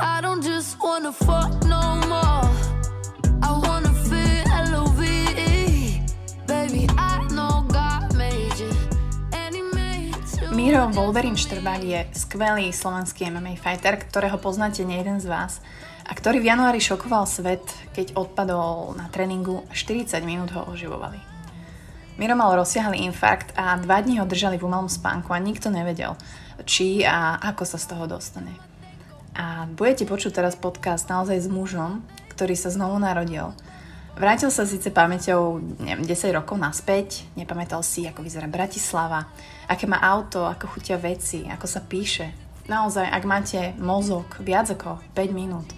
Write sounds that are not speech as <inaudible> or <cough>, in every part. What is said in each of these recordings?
I don't just wanna fuck no more. I you. Miro Wolverine Štrbák je skvelý slovenský MMA fighter, ktorého poznáte nejeden z vás a ktorý v januári šokoval svet, keď odpadol na tréningu a 40 minút ho oživovali. Miro mal rozsiahly infarkt a dva dní ho držali v umelom spánku a nikto nevedel, či a ako sa z toho dostane. A budete počuť teraz podcast naozaj s mužom, ktorý sa znovu narodil. Vrátil sa síce pamäťou neviem, 10 rokov naspäť, nepamätal si, ako vyzerá Bratislava, aké má auto, ako chutia veci, ako sa píše. Naozaj, ak máte mozog viac ako 5 minút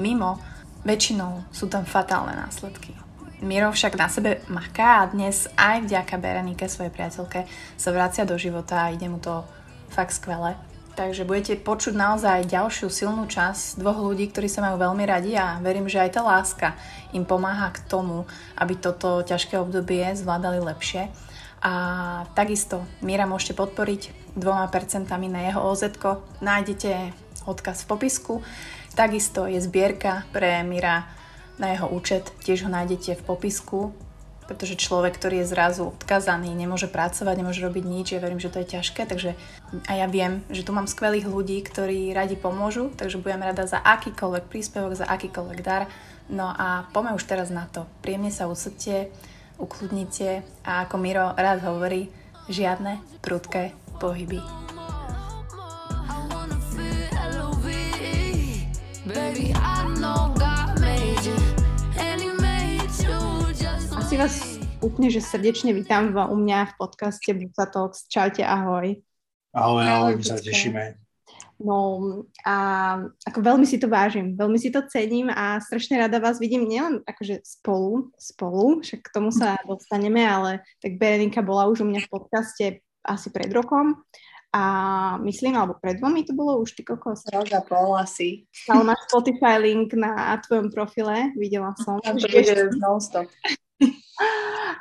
mimo, väčšinou sú tam fatálne následky. Miro však na sebe maká a dnes aj vďaka Berenike, svojej priateľke, sa vracia do života a ide mu to fakt skvele. Takže budete počuť naozaj ďalšiu silnú časť dvoch ľudí, ktorí sa majú veľmi radi a verím, že aj tá láska im pomáha k tomu, aby toto ťažké obdobie zvládali lepšie. A takisto Míra môžete podporiť dvoma percentami na jeho oz Nájdete odkaz v popisku. Takisto je zbierka pre Mira na jeho účet, tiež ho nájdete v popisku pretože človek, ktorý je zrazu odkazaný, nemôže pracovať, nemôže robiť nič, ja verím, že to je ťažké, takže a ja viem, že tu mám skvelých ľudí, ktorí radi pomôžu, takže budem rada za akýkoľvek príspevok, za akýkoľvek dar. No a poďme už teraz na to. Príjemne sa usadte, ukludnite a ako Miro rád hovorí, žiadne prudké pohyby. Baby, I know Asi vás úplne, že srdečne vítam v- u mňa v podcaste Buca Talks. Čaute, ahoj. Ahoj, ahoj, my sa tešíme. No a ako veľmi si to vážim, veľmi si to cením a strašne rada vás vidím nielen akože spolu, spolu, však k tomu sa dostaneme, ale tak Berenika bola už u mňa v podcaste asi pred rokom a myslím, alebo pred dvomi to bolo už ty kokos. Rok a pol asi. Ale máš Spotify link na tvojom profile, videla som. To bude non-stop.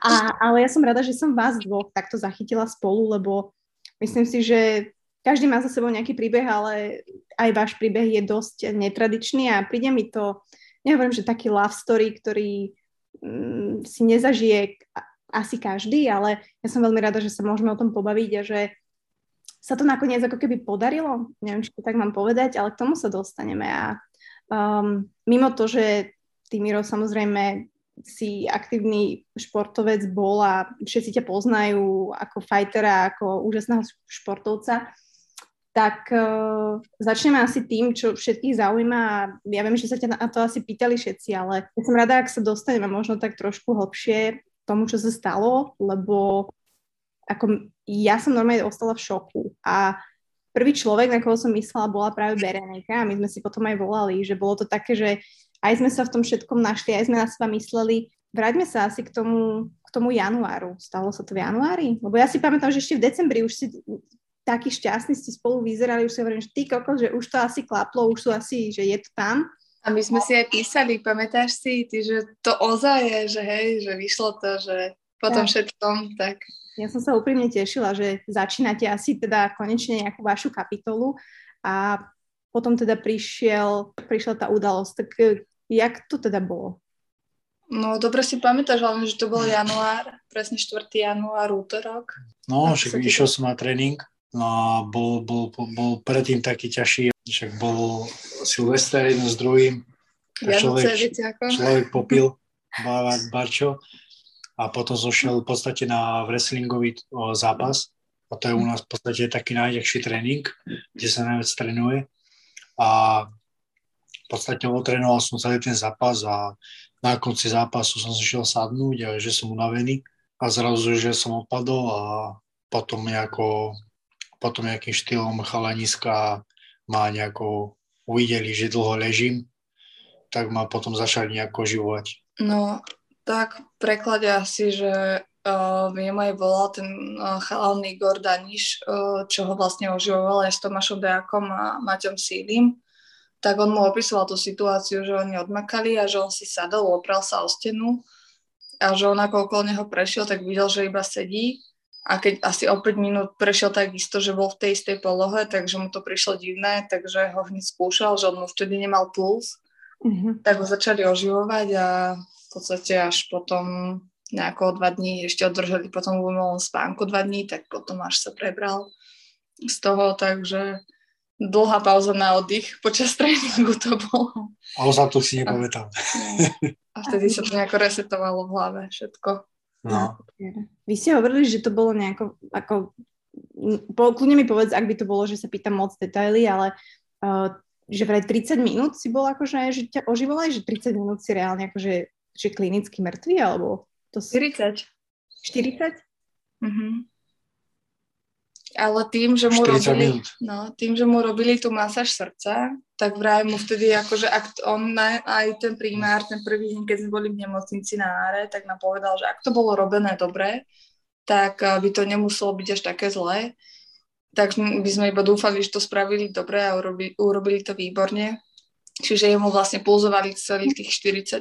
A, ale ja som rada, že som vás dvoch takto zachytila spolu, lebo myslím si, že každý má za sebou nejaký príbeh, ale aj váš príbeh je dosť netradičný a príde mi to, nehovorím, že taký love story, ktorý mm, si nezažije asi každý, ale ja som veľmi rada, že sa môžeme o tom pobaviť a že sa to nakoniec ako keby podarilo. Neviem, či to tak mám povedať, ale k tomu sa dostaneme. A um, mimo to, že ty, Miro, samozrejme si aktívny športovec bol a všetci ťa poznajú ako fightera, ako úžasného športovca, tak uh, začneme asi tým, čo všetkých zaujíma a ja viem, že sa ťa na to asi pýtali všetci, ale ja som rada, ak sa dostaneme možno tak trošku hlbšie tomu, čo sa stalo, lebo ako ja som normálne ostala v šoku a prvý človek, na koho som myslela, bola práve Berenika a my sme si potom aj volali, že bolo to také, že aj sme sa v tom všetkom našli, aj sme na seba mysleli. Vráťme sa asi k tomu, k tomu januáru. Stalo sa to v januári? Lebo ja si pamätám, že ešte v decembri už si taký šťastný ste spolu vyzerali, už si hovorím, že ty kokos, že už to asi klaplo, už sú asi, že je to tam. A my sme si aj písali, pamätáš si, ty, že to ozaj je, že hej, že vyšlo to, že po tom Tak. všetkom, tak Ja som sa úprimne tešila, že začínate asi teda konečne nejakú vašu kapitolu a potom teda prišiel, prišla tá udalosť. Tak jak to teda bolo? no dobre si pamätáš, ale že to bol január, presne 4. január, útorok. No, však išiel som na tréning, no a bol, bol, bol, bol predtým taký ťažší, však bol Silvester jeden s druhým, Vianoce, človek, človek popil <laughs> bar, barčo a potom zošiel v podstate na wrestlingový zápas a to je u nás v podstate taký najťažší tréning, kde sa najviac trénuje a podstate otrénoval som celý ten zápas a na konci zápasu som si šiel sadnúť a že som unavený a zrazu, že som opadol a potom nejako, potom nejakým štýlom chalaniska ma nejako uvideli, že dlho ležím, tak ma potom začali nejako oživovať. No, tak v preklade asi, že uh, aj volal ten uh, chalan Igor Daniš, uh, čo ho vlastne oživoval aj s Tomášom Dejakom a Maťom Sílim. Tak on mu opisoval tú situáciu, že oni odmakali a že on si sadol, opral sa o stenu a že on ako okolo neho prešiel, tak videl, že iba sedí a keď asi o 5 minút prešiel tak isto, že bol v tej istej polohe, takže mu to prišlo divné, takže ho hneď skúšal, že on mu vtedy nemal puls, Mhm. tak ho začali oživovať a v podstate až potom nejako dva dní ešte održali potom v umelom spánku dva dní, tak potom až sa prebral z toho, takže dlhá pauza na oddych počas <laughs> tréningu to bolo. A o to si nepamätám. A vtedy sa to nejako resetovalo v hlave všetko. No. Vy ste hovorili, že to bolo nejako, ako, kľudne mi povedz, ak by to bolo, že sa pýtam moc detaily, ale uh, že vraj 30 minút si bol akože, že ťa oživovali, že 30 minút si reálne akože, že klinicky mŕtvy, alebo to si 40. 40? Mhm. Ale tým, že mu 40 robili, minút. no, tým, že mu robili tú masáž srdca, tak vraj mu vtedy akože ak on aj ten primár, ten prvý deň, keď sme boli v nemocnici na Áre, tak nám povedal, že ak to bolo robené dobre, tak eh, by to nemuselo byť až také zlé. Tak by sme iba dúfali, že to spravili dobre a urobili, urobili to výborne. Čiže jemu vlastne pulzovali celých tých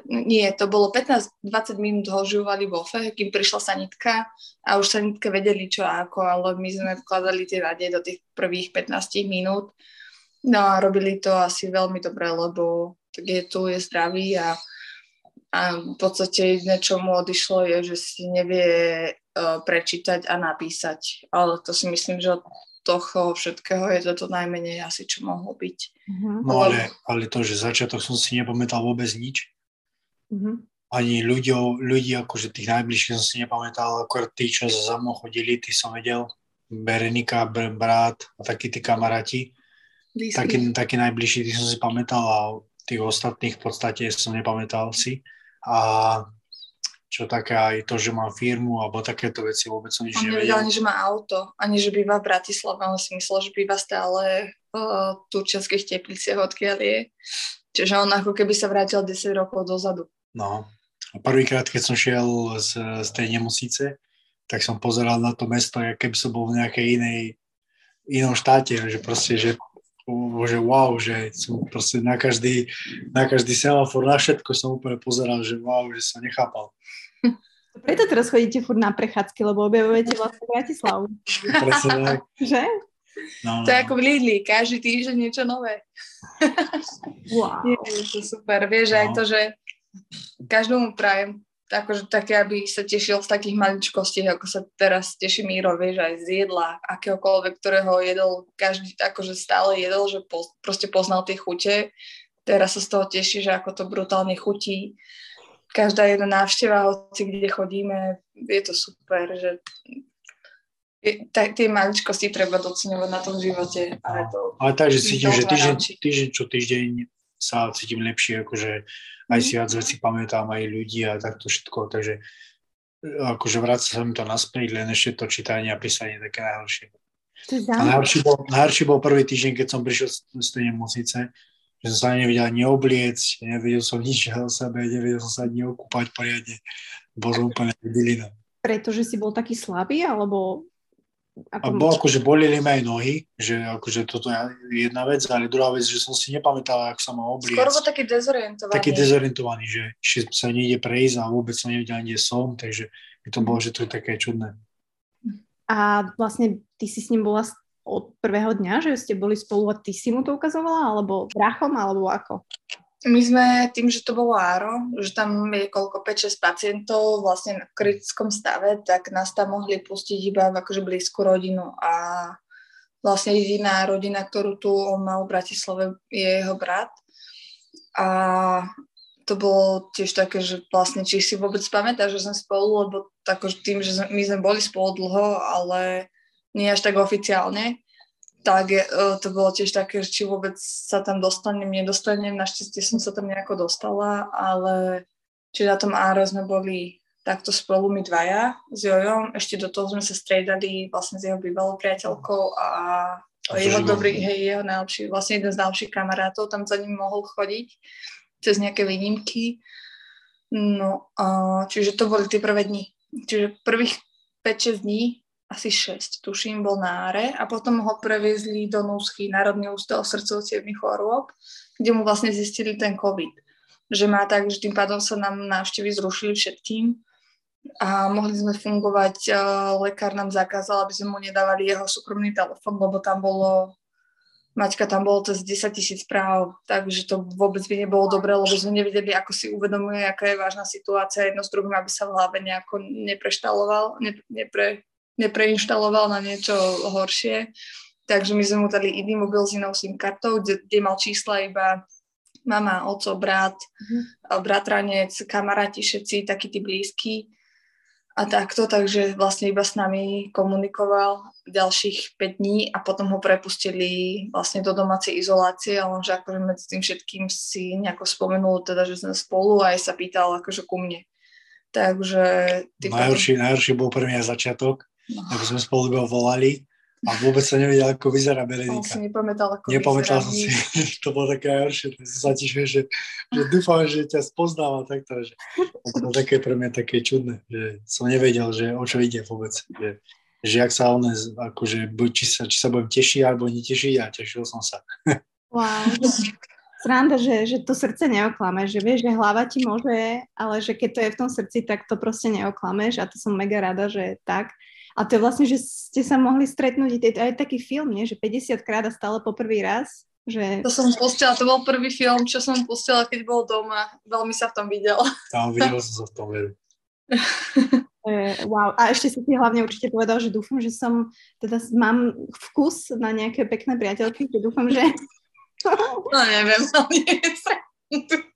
40, nie, to bolo 15-20 minút ho žívali vo fe, kým prišla sanitka a už sanitke vedeli čo a ako, ale my sme vkladali tie rade do tých prvých 15 minút. No a robili to asi veľmi dobre, lebo tak je tu, je zdravý a, a v podstate jediné, čo mu odišlo, je, že si nevie uh, prečítať a napísať. Ale to si myslím, že toho všetkého je to najmenej asi, čo mohlo byť. Uh-huh. No ale, ale to, že začiatok som si nepamätal vôbec nič. Uh-huh. Ani ľudí, ľudí akože tých najbližších som si nepamätal, akorát tí, čo za mnou chodili, tí som vedel. Berenika, br- brat a takí tí kamaráti. Takí, takí najbližší, tí som si pamätal a tých ostatných v podstate som nepamätal si. A čo také aj to, že mám firmu alebo takéto veci vôbec som nič On nevedel ani, že má auto, ani že býva v Bratislave, on si myslel, že býva stále v Českých tepliciach, odkiaľ je. Čiže on ako keby sa vrátil 10 rokov dozadu. No. A prvýkrát, keď som šiel z, z tej nemocnice, tak som pozeral na to mesto, keby som bol v nejakej inej, inom štáte, že proste, že, že wow, že som proste na každý, na každý semafor, na všetko som úplne pozeral, že wow, že som nechápal. Preto teraz chodíte furt na prechádzky, lebo objavujete vlastne Bratislavu. Presne tak. Že? No, no. To je ako v Lidli, každý týždeň niečo nové. Wow. Je to super. Vieš, aj No. to, že každému prajem akože také, aby sa tešil z takých maličkostí, ako sa teraz teší Míro, vieš, aj z jedla, akéhokoľvek, ktorého jedol, každý akože stále jedol, že po, proste poznal tie chute. Teraz sa z toho teší, že ako to brutálne chutí. Každá jedna návšteva, hoci kde chodíme, je to super, že je, ta, tie maličkosti treba doceňovať na tom živote. A je to, Ale takže cítim, že týždeň, týždeň čo týždeň sa cítim lepšie, akože aj si viac vecí pamätám, aj ľudí a takto všetko, takže akože vráca sa mi to naspäť, len ešte to čítanie a písanie také najhoršie. A najhorší bol, najhorší bol prvý týždeň, keď som prišiel z, z tej nemocnice, že som sa nevedel ani obliecť, nevedel som nič o sebe, nevedel som sa ani okúpať poriadne. Bol som úplne bylina. Pretože si bol taký slabý, alebo... A Ako... bol akože boleli ma aj nohy, že akože toto je jedna vec, ale druhá vec, že som si nepamätal, ako sa má obliecť. skoro bol taký dezorientovaný. taký dezorientovaný, že ešte sa nejde prejsť a vôbec som nevedel, kde som, takže mi to bolo, že to je také čudné. A vlastne ty si s ním bola od prvého dňa, že ste boli spolu a ty si mu to ukazovala, alebo brachom, alebo ako? My sme tým, že to bolo áro, že tam je koľko 5-6 pacientov vlastne v kritickom stave, tak nás tam mohli pustiť iba v akože blízku rodinu a vlastne jediná rodina, ktorú tu on mal v Bratislave, je jeho brat. A to bolo tiež také, že vlastne, či si vôbec pamätáš, že sme spolu, lebo akože tým, že my sme boli spolu dlho, ale nie až tak oficiálne, tak e, to bolo tiež také, či vôbec sa tam dostanem, nedostanem. Našťastie som sa tam nejako dostala, ale či na tom áre sme boli takto spolu my dvaja s Jojom. Ešte do toho sme sa striedali vlastne s jeho bývalou priateľkou a A jeho dobrý, hej, jeho najlepší, vlastne jeden z najlepších kamarátov tam za ním mohol chodiť cez nejaké výnimky. No, a, čiže to boli tie prvé dni. Čiže prvých 5-6 dní asi 6, tuším, bol na áre a potom ho previezli do Núschy, Národný ústav srdcovo chorôb, kde mu vlastne zistili ten COVID. Že má tak, že tým pádom sa nám návštevy zrušili všetkým a mohli sme fungovať, lekár nám zakázal, aby sme mu nedávali jeho súkromný telefon, lebo tam bolo, Maťka tam bolo cez 10 tisíc správ, takže to vôbec by nebolo dobré, lebo sme nevedeli, ako si uvedomuje, aká je vážna situácia jedno s druhým, aby sa v hlave nejako nepreštaloval, ne, nepre, nepreinštaloval na niečo horšie. Takže my sme mu dali iný mobil s inou SIM kartou, kde, kde mal čísla iba mama, oco, brat, mm-hmm. bratranec, kamaráti, všetci takí tí blízki a takto, takže vlastne iba s nami komunikoval ďalších 5 dní a potom ho prepustili vlastne do domácej izolácie a on že akože medzi tým všetkým si nejako spomenul teda, že sme spolu a aj sa pýtal akože ku mne. Takže... Najhorší, potom... najhorší bol pre mňa začiatok, no. ako sme spolu iba volali a vôbec sa nevedel, ako vyzerá Berenika. On si nepamätal, ako Nepamätal som si, <laughs> to bolo také najhoršie, som sa tiež, že, že dúfam, že ťa spoznáva takto, že to bolo také pre mňa také čudné, že som nevedel, že o čo ide vôbec, že, že ak sa on, akože, či sa, či sa budem tešiť alebo netešiť a tešil som sa. Wow, <laughs> sranda, že, že to srdce neoklame, že vieš, že hlava ti môže, ale že keď to je v tom srdci, tak to proste neoklameš a to som mega rada, že tak. A to je vlastne, že ste sa mohli stretnúť, je to aj taký film, nie? že 50 krát a stále po prvý raz. Že... To som pustila, to bol prvý film, čo som pustila, keď bol doma. Veľmi sa v tom videl. Tam videl som sa v tom, veru. <laughs> wow. A ešte si ti hlavne určite povedal, že dúfam, že som, teda mám vkus na nejaké pekné priateľky, že dúfam, že... no neviem, ale nie <laughs>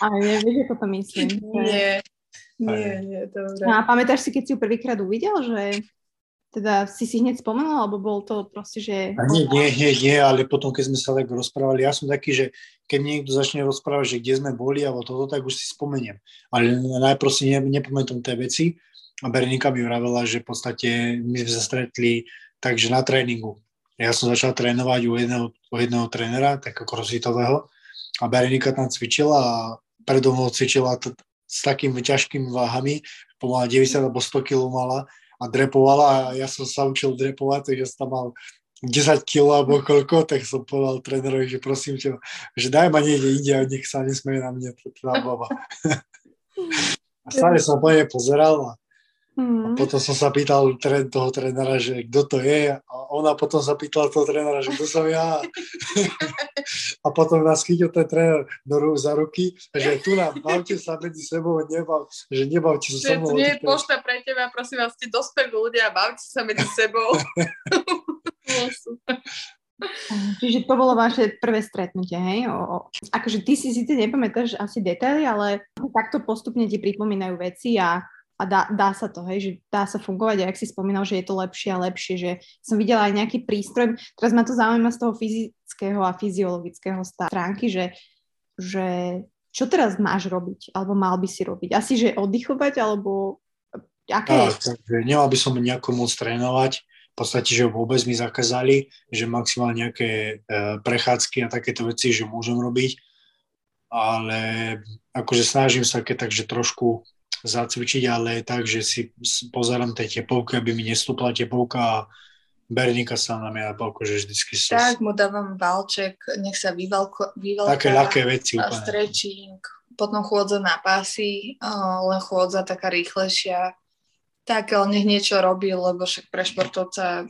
Ale nevieš, ako to myslím. Nie. Nie, nie, dobre. No a pamätáš si, keď si ju prvýkrát uvidel, že teda si si hneď spomenul, alebo bol to proste, že... A nie, nie, nie, nie, ale potom, keď sme sa tak rozprávali, ja som taký, že keď niekto začne rozprávať, že kde sme boli, alebo toto, tak už si spomeniem. Ale najprv si ne, nepamätám tie veci a Berenika mi vravela, že v podstate my sme sa stretli takže na tréningu. Ja som začal trénovať u jedného, u jedného trénera, takého crossfitového a Berenika tam cvičila a predo mnou cvičila t- s takými ťažkými váhami, pomaly 90 alebo 100 kg mala a drepovala a ja som sa učil drepovať, takže som tam mal 10 kg alebo koľko, tak som povedal trénerovi, že prosím ťa, že daj ma niekde ide a nech sa nesmeje na mne tá baba. <laughs> a stále som po nej pozeral a Mm. A potom som sa pýtal tren, toho trénera, že kto to je a ona potom sa pýtala toho trénera, že kto som ja. <laughs> a potom nás chytil ten tréner do rúk za ruky, že tu nám bavte sa medzi sebou, nebav, že nebavte sa so mnou. Nie je pošta pre teba, prosím vás, ste dospelí ľudia, bavte sa medzi sebou. <laughs> Čiže to bolo vaše prvé stretnutie, hej? O, o, akože ty si síce nepamätáš asi detaily, ale takto postupne ti pripomínajú veci a a dá, dá sa to, hej, že dá sa fungovať a ak si spomínal, že je to lepšie a lepšie, že som videla aj nejaký prístroj, teraz ma to zaujíma z toho fyzického a fyziologického stránky, že, že čo teraz máš robiť, alebo mal by si robiť? Asi, že oddychovať, alebo aké je? Nemal by som nejako moc trénovať, v podstate, že vôbec mi zakázali, že maximálne nejaké e, prechádzky a takéto veci, že môžem robiť, ale akože snažím sa keď takže trošku zacvičiť, ale tak, že si pozerám tie tepovky, aby mi nestúpla tepovka a Bernika sa na mňa napalko, že vždycky sa... Tak mu dávam valček, nech sa vyvalko, vyvalka. Také ľahké veci úplne. Stretching, potom chôdza na pásy, len chôdza taká rýchlejšia. Tak, ale nech niečo robí, lebo však pre športovca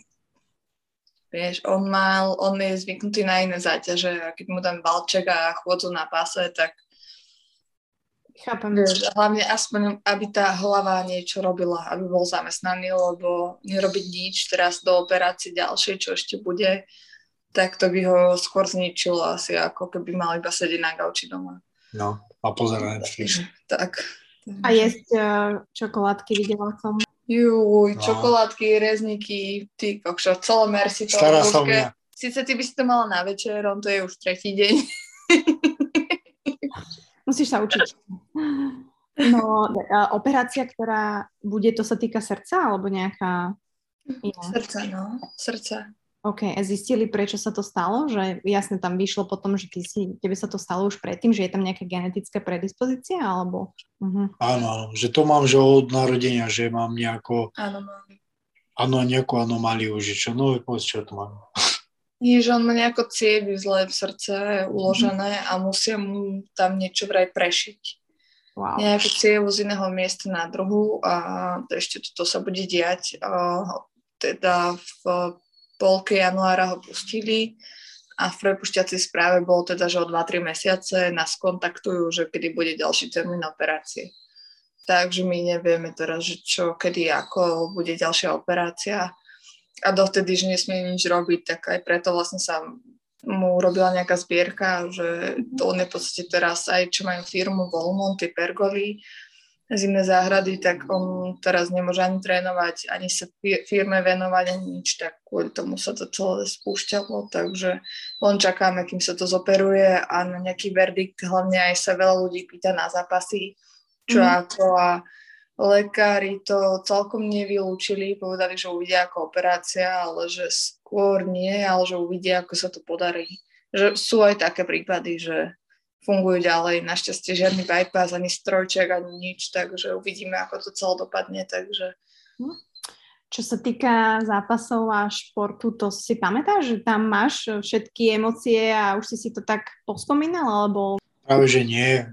Vieš, on mal, on je zvyknutý na iné záťaže a keď mu dám balček a chôdzu na páse, tak Chápem. Hlavne aspoň, aby tá hlava niečo robila, aby bol zamestnaný, lebo nerobiť nič teraz do operácie ďalšej, čo ešte bude, tak to by ho skôr zničilo asi, ako keby mal iba sedieť na gauči doma. No, a pozerať Netflix. Tak. A jesť uh, čokoládky, videla som. Juj, no. čokoládky, rezníky, ty kokšo, celomer si to. Stará sa mňa. Sice ty by si to mala na večer, on to je už tretí deň. <laughs> Musíš sa učiť. No, operácia, ktorá bude, to sa týka srdca, alebo nejaká iná? Srdca, no. Srdca. OK, a zistili, prečo sa to stalo? Že jasne tam vyšlo potom, že ty si, tebe sa to stalo už predtým, že je tam nejaká genetická predispozícia, alebo? Uh-huh. Áno, áno, že to mám, že od narodenia, že mám nejako... Áno, mám. Áno, nejakú anomáliu, že čo, no povedz, čo to mám. Nie, že on má nejako cievy zlé v srdce uložené a musia mu tam niečo vraj prešiť. Wow. nejakú cievu z iného miesta na druhu a ešte toto sa bude diať. Teda v polke januára ho pustili a v prepušťacej správe bolo teda, že o 2-3 mesiace nás kontaktujú, že kedy bude ďalší termín operácie. Takže my nevieme teraz, že čo, kedy, ako bude ďalšia operácia a dovtedy, že nesmie nič robiť, tak aj preto vlastne sa mu robila nejaká zbierka, že to on je v podstate teraz aj, čo majú firmu Volmont, tie pergoly, zimné záhrady, tak on teraz nemôže ani trénovať, ani sa firme venovať, ani nič, tak kvôli tomu sa to celé spúšťalo, takže len čakáme, kým sa to zoperuje a na nejaký verdikt, hlavne aj sa veľa ľudí pýta na zápasy, čo mm. ako a lekári to celkom nevylúčili, povedali, že uvidia ako operácia, ale že skôr nie, ale že uvidia, ako sa to podarí. Že sú aj také prípady, že fungujú ďalej. Našťastie žiadny bypass, ani strojček, ani nič, takže uvidíme, ako to celé dopadne. Takže... Hm. Čo sa týka zápasov a športu, to si pamätáš, že tam máš všetky emócie a už si si to tak pospomínal, alebo... Práve, že nie.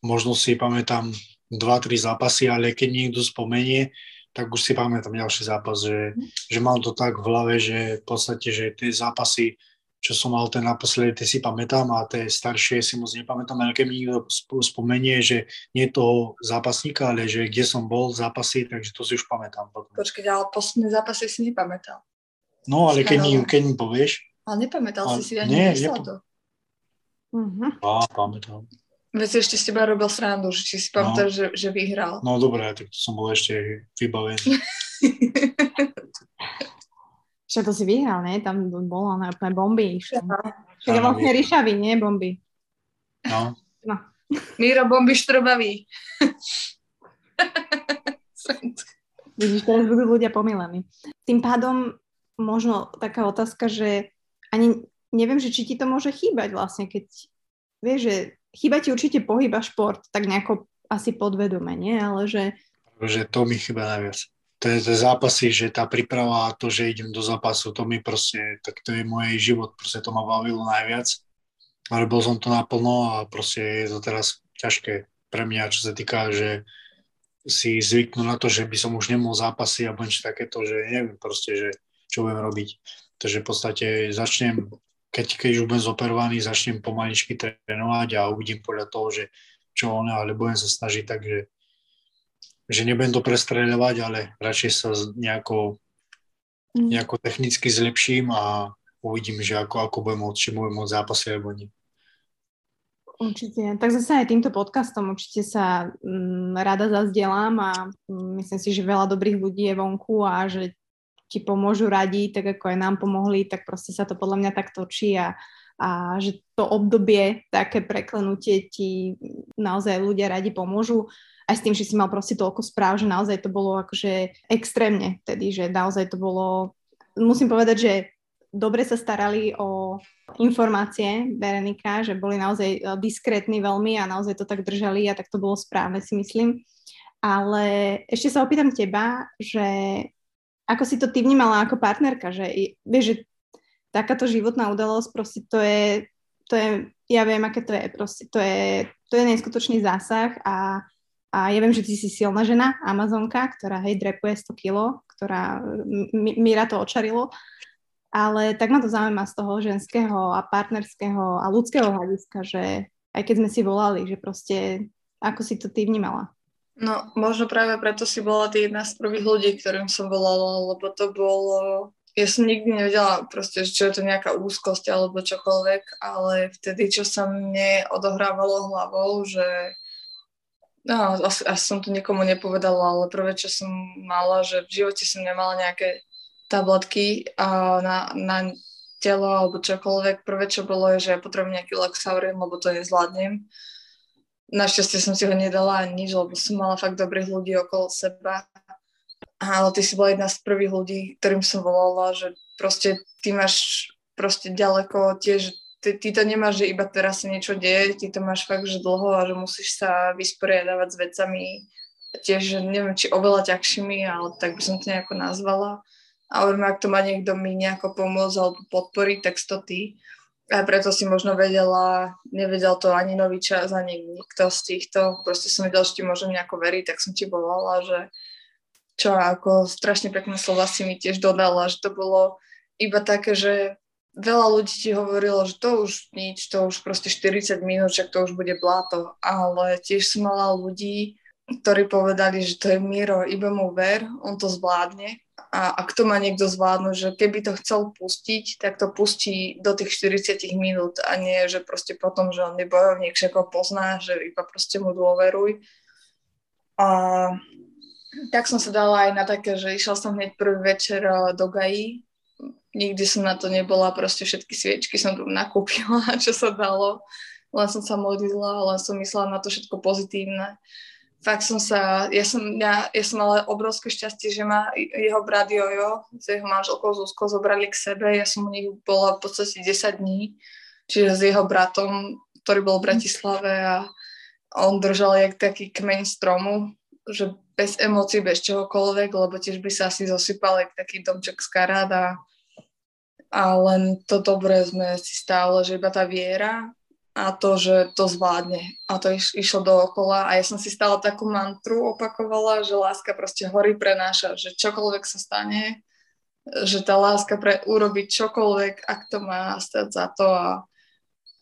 Možno si pamätám dva, tri zápasy, ale keď niekto spomenie, tak už si pamätám ďalší zápas, že, hm. že mám to tak v hlave, že v podstate, že tie zápasy čo som mal ten naposledy, tie si pamätám a tie staršie si moc nepamätám, ale keď mi niekto spomenie, že nie toho zápasníka, ale že kde som bol v zápasy, takže to si už pamätám. Počkej, ale posledné zápasy si nepamätal. No, ale keď mi, keď mi povieš. Ale nepamätal ale, si si, ani nie, nepo... to. Uh-huh. Á, pamätám. Veď ešte s teba robil srandu, že si si pamätal, no. že, že vyhral. No dobré, tak to som bol ešte vybavený. <laughs> Čo to si vyhral, nie? Tam bolo na úplne bomby. Však je vlastne ryšavý, nie? Bomby. No. no. Miro bomby štrbavý. <laughs> Vidíš, teraz budú ľudia pomilení. Tým pádom možno taká otázka, že ani neviem, že či ti to môže chýbať vlastne, keď vieš, že chýba ti určite pohyb a šport, tak nejako asi podvedome, nie? Ale že... Že to mi chýba najviac tie, tie zápasy, že tá príprava a to, že idem do zápasu, to mi proste, tak to je môj život, proste to ma bavilo najviac. Bol som to naplno a proste je to teraz ťažké pre mňa, čo sa týka, že si zvyknú na to, že by som už nemohol zápasy a niečo takéto, že neviem proste, že čo budem robiť. Takže v podstate začnem, keď, keď už budem zoperovaný, začnem pomaličky trénovať a uvidím podľa toho, že čo ono, ale budem sa snažiť, takže že nebudem to prestreľovať, ale radšej sa nejako, mm. nejako technicky zlepším a uvidím, že ako, ako budem môcť, či budem môcť zápasy alebo nie. Určite. Tak zase aj týmto podcastom určite sa m, mm, rada zazdelám a m, mm, myslím si, že veľa dobrých ľudí je vonku a že ti pomôžu radi, tak ako aj nám pomohli, tak proste sa to podľa mňa tak točí a, a že to obdobie, také preklenutie ti naozaj ľudia radi pomôžu aj s tým, že si mal proste toľko správ, že naozaj to bolo akože extrémne vtedy, že naozaj to bolo, musím povedať, že dobre sa starali o informácie Berenika, že boli naozaj e, diskrétni veľmi a naozaj to tak držali a tak to bolo správne si myslím. Ale ešte sa opýtam teba, že ako si to ty vnímala ako partnerka, že vieš, že takáto životná udalosť, proste to je, to je, ja viem, aké to je, proste to je, to je neskutočný zásah a a ja viem, že ty si silná žena, Amazonka, ktorá hej, drepuje 100 kg, ktorá Mira to očarilo, ale tak ma to zaujíma z toho ženského a partnerského a ľudského hľadiska, že aj keď sme si volali, že proste ako si to ty vnímala? No, možno práve preto si bola ty jedna z prvých ľudí, ktorým som volala, lebo to bolo... Ja som nikdy nevedela proste, čo je to nejaká úzkosť alebo čokoľvek, ale vtedy, čo sa mne odohrávalo hlavou, že No, asi, asi som to nikomu nepovedala, ale prvé, čo som mala, že v živote som nemala nejaké tabletky a na, na telo alebo čokoľvek. Prvé, čo bolo, je, že ja potrebujem nejaký Lexaurin, lebo to nezvládnem. Našťastie som si ho nedala ani lebo som mala fakt dobrých ľudí okolo seba. Ale ty si bola jedna z prvých ľudí, ktorým som volala, že proste ty máš proste ďaleko tiež ty, ty to nemáš, že iba teraz sa niečo deje, ty to máš fakt, že dlho a že musíš sa vysporiadavať s vecami tiež, neviem, či oveľa ťažšími, ale tak by som to nejako nazvala. A hovorím, ak to má niekto mi nejako pomôcť alebo podporiť, tak to ty. A preto si možno vedela, nevedel to ani nový čas, ani nikto z týchto. Proste som vedela, že ti môžem nejako veriť, tak som ti volala, že čo ako strašne pekné slova si mi tiež dodala, že to bolo iba také, že veľa ľudí ti hovorilo, že to už nič, to už proste 40 minút, však to už bude bláto, ale tiež som mala ľudí, ktorí povedali, že to je Miro, iba mu ver, on to zvládne a ak to má niekto zvládnuť, že keby to chcel pustiť, tak to pustí do tých 40 minút a nie, že proste potom, že on je bojovník, ho pozná, že iba proste mu dôveruj. A tak som sa dala aj na také, že išla som hneď prvý večer eh, do Gají. Nikdy som na to nebola, proste všetky sviečky som tu nakúpila, <laughs> čo sa dalo. Len som sa modlila, len som myslela na to všetko pozitívne fakt som sa, ja som, ja, ja som mala obrovské šťastie, že ma jeho brat Jojo s jeho manželkou Zuzko zobrali k sebe, ja som u nich bola v podstate 10 dní, čiže s jeho bratom, ktorý bol v Bratislave a on držal jak taký kmeň stromu, že bez emócií, bez čohokoľvek, lebo tiež by sa asi zosypal jak taký domček z karát a, a len to dobré sme si stále, že iba tá viera a to, že to zvládne. A to iš, išlo dookola a ja som si stále takú mantru opakovala, že láska proste horí prenáša, že čokoľvek sa stane, že tá láska pre urobiť čokoľvek, ak to má stať za to a,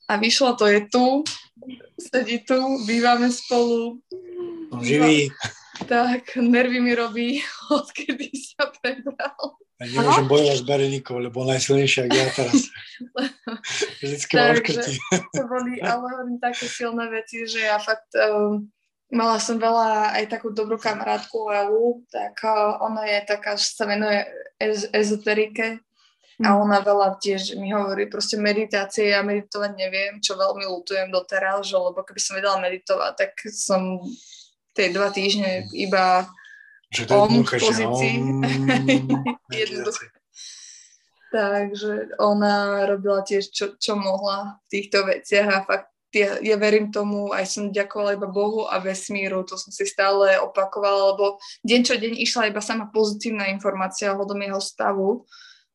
a vyšlo to, je tu, sedí tu, bývame spolu. Živý. Tak, nervy mi robí, <laughs> odkedy sa prebral. Ja nemôžem bojovať s Berenikou, lebo ona je silnejšia ako ja teraz. <laughs> Vždycky odkrtí. to boli <laughs> ale hovorím také silné veci, že ja fakt um, mala som veľa aj takú dobrú kamarátku Elu, tak uh, ona je taká, že sa venuje ez- ezoterike a mm. ona veľa tiež mi hovorí proste meditácie, ja meditovať neviem, čo veľmi lutujem doteraz, že lebo keby som vedela meditovať, tak som tie dva týždne iba že to je on v pozícii. <laughs> Takže ona robila tiež, čo, čo mohla v týchto veciach a fakt ja, ja verím tomu, aj som ďakovala iba Bohu a vesmíru, to som si stále opakovala, lebo deň čo deň išla iba sama pozitívna informácia ohľadom jeho stavu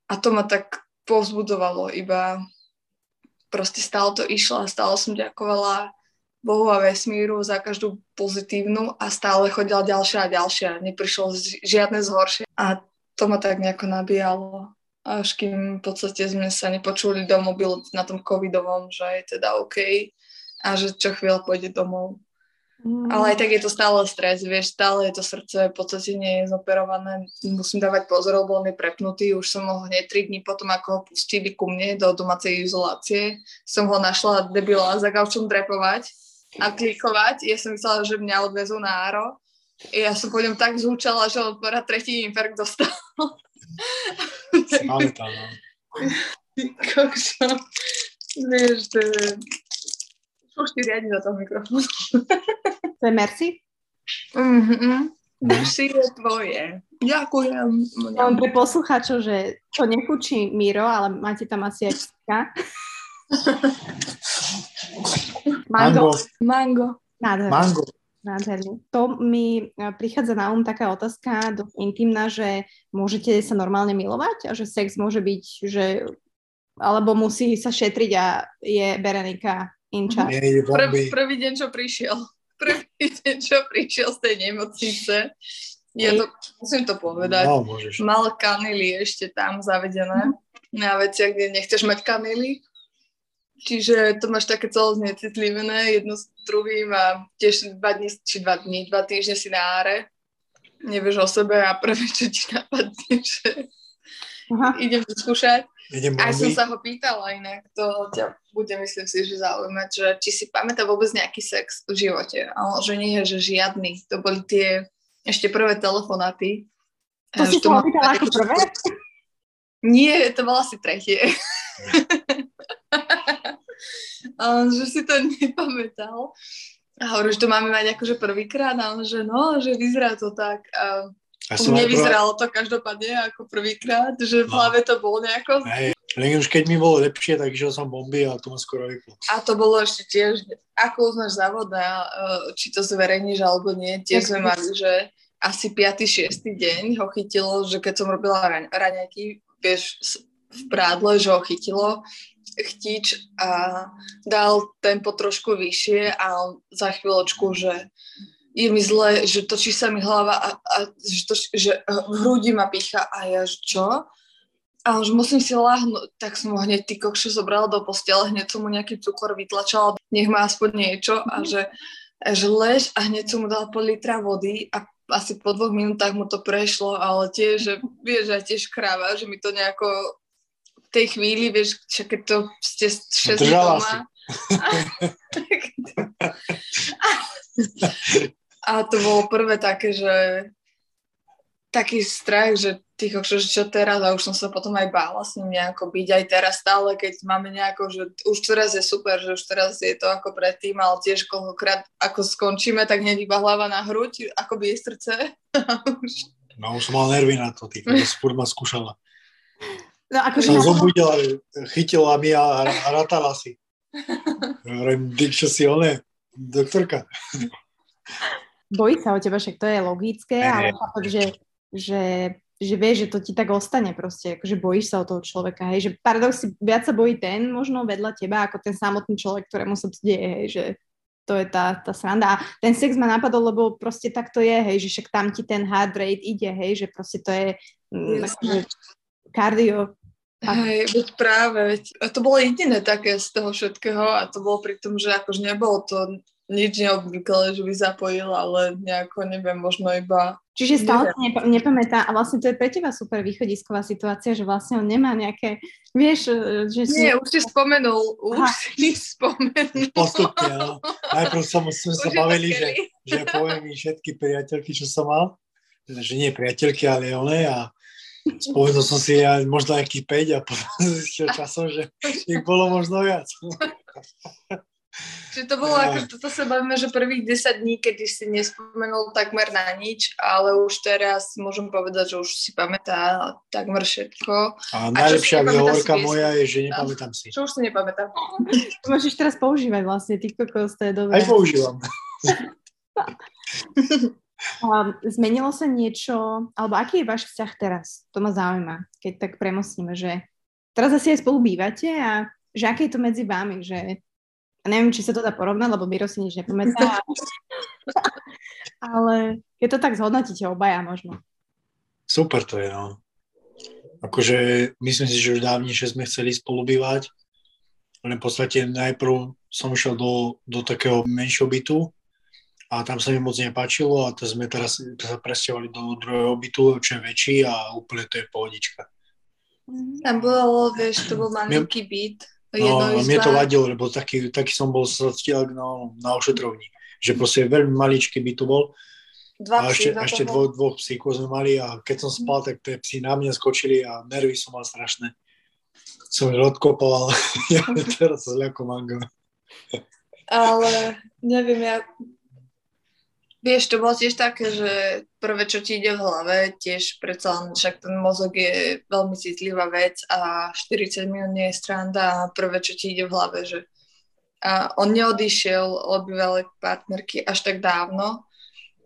a to ma tak povzbudzovalo, iba. Proste stále to išlo a stále som ďakovala Bohu a vesmíru za každú pozitívnu a stále chodila ďalšia a ďalšia. Neprišlo žiadne zhoršie a to ma tak nejako nabíjalo. Až kým v podstate sme sa nepočuli do mobilu na tom covidovom, že je teda OK a že čo chvíľa pôjde domov. Mm. Ale aj tak je to stále stres, vieš, stále je to srdce, v podstate nie je zoperované, musím dávať pozor, lebo on je prepnutý, už som ho hneď 3 dní potom, ako ho pustili ku mne do domácej izolácie, som ho našla debila za gaučom drepovať a klikovať. Ja som myslela, že mňa odvezú na Aro. Ja som po ňom tak zúčala, že on pora tretí infarkt dostal. Ale tam, no. Kokšo. Vieš, to je... Už ti riadi do toho mikrofónu. To je Merci? Mhm. Merci je tvoje. Ďakujem. Len pre poslucháčov, že to nechučí Miro, ale máte tam asi aj. <laughs> Mango. Mango. Nádherné. Mango. Nádherný. To mi e, prichádza na um taká otázka dosť intimná, že môžete sa normálne milovať a že sex môže byť, že alebo musí sa šetriť a je Berenika in charge. Nie, Prv, bomby. prvý deň, čo prišiel. <laughs> Prvý deň, čo prišiel z tej nemocnice. Ja to, musím to povedať. No, môžeš. Mal kanily ešte tam zavedené na veciach, kde nechceš mať kanily. Čiže to máš také celé znecitlivené jedno s druhým a tiež dva dní, či dva dní, dva týždne si na áre. Nevieš o sebe a prvé, čo ti napadne, že Aha. idem to skúšať. Idem Aj som sa ho pýtala inak, to ťa bude myslím si, že zaujímať, že či si pamätá vôbec nejaký sex v živote. A on, že nie, že žiadny. To boli tie ešte prvé telefonáty. To A si mal opýtala ako prvé? Nie, to bolo asi tretie. <laughs> a že si to <laughs> nepamätal. A hovorím, že to máme mať akože prvýkrát a on, že no, že vyzerá to tak. A Ja som nevyzeralo to každopádne ako prvýkrát, že v No. hlave to bolo nejako Hej, len už keď mi bolo lepšie, tak išiel som bomby a to ma skoro vyplo. A to bolo ešte tiež, ako uznáš závod a uh, či to zverejníš alebo nie, tiež sme mali, že asi 5. 6. deň ho chytilo, že keď som robila raň, raňajky, vieš, v prádle, že ho chytilo chtič a dal tempo trošku vyššie a on za chvíľočku, že je mi zle, že točí sa mi hlava a, a že, to, že v hrudi ma pícha a ja, že čo? A už musím si láhnuť, tak som ho hneď ty kokšo zobrala do postele, hneď som mu nejaký cukor vytlačala, nech má aspoň niečo a že, a že lež a hneď som mu dala pol litra vody a asi po dvoch minútach mu to prešlo, ale tiež, že vieš, aj tiež kráva, že mi to nejako v tej chvíli, vieš, keď to ste 6 doma. <laughs> a to bolo prvé také, že taký strach, že ty čo, čo teraz a už som sa potom aj bála s ním nejako byť aj teraz stále, keď máme nejako, že už teraz je super, že už teraz je to ako predtým, ale tiež koľkokrát ako skončíme, tak hneď iba hlava na hruď, ako by je srdce. <laughs> no už som mal nervy na to, ty, furt ma skúšala. No akože... Som zobudila, chytila mi a, ratala si. Hovorím, čo si one, doktorka. Bojí sa o teba, však to je logické, ale chápem, že že, že vieš, že to ti tak ostane proste, akože bojíš sa o toho človeka, hej, že paradox si viac sa bojí ten možno vedľa teba, ako ten samotný človek, ktorému sa to deje, hej, že to je tá, tá sranda. A ten sex ma napadol, lebo proste tak to je, hej, že však tam ti ten heart rate ide, hej, že proste to je mm, akože, kardio. Hej, veď práve, veď to bolo jediné také z toho všetkého a to bolo pri tom, že akože nebolo to nič neobvyklé, že by zapojil, ale nejako, neviem, možno iba... Čiže stále si nepa- nepamätá a vlastne to je pre teba super východisková situácia, že vlastne on nemá nejaké, vieš, e, že si... Nie, už si spomenul, už Aha. si spomenul. Postupne, no. Najprv som, sme sa bavili, že, že poviem mi všetky priateľky, čo som mal, že nie priateľky, ale one a spomenul som si aj možno nejakých 5 a potom zistil časom, že ich bolo možno viac. Čiže to bolo ako, toto sa bavíme, že prvých 10 dní, kedy si nespomenul takmer na nič, ale už teraz môžem povedať, že už si pamätá takmer všetko. A, a najlepšia výhovorka moja je, že nepamätám si. Čo už si nepamätám? To môžeš teraz používať vlastne, ty kokos, to je dobré. Aj používam. <laughs> Um, zmenilo sa niečo, alebo aký je váš vzťah teraz? To ma zaujíma, keď tak premostíme, že teraz asi aj spolu bývate a že aké je to medzi vami, že a neviem, či sa to dá porovnať, lebo Miro si nič nepamätá. <laughs> Ale keď to tak zhodnotíte obaja možno. Super to je, no. Akože myslím si, že už dávnejšie sme chceli spolu bývať, v podstate najprv som išiel do, do takého menšieho bytu a tam sa mi moc nepáčilo a to sme teraz sa presťahovali do druhého bytu, čo je väčší a úplne to je pohodička. Tam bolo, vieš, to bol malinký byt No, a mne to vadilo, lebo taký, taký som bol stiaľ no, na ošetrovni, že proste veľmi maličký by tu bol. Dva a ešte, ešte dvo, dvoch psíkov sme mali a keď som spal, tak tie psi na mňa skočili a nervy som mal strašné. Som ich odkopal, <laughs> ja <laughs> teraz sa zľako mango. Ale neviem, ja Vieš, to bolo tiež také, že prvé, čo ti ide v hlave, tiež predsa len, však ten mozog je veľmi citlivá vec a 40 minút nie je stranda a prvé, čo ti ide v hlave, že a on neodišiel od bývalej partnerky až tak dávno.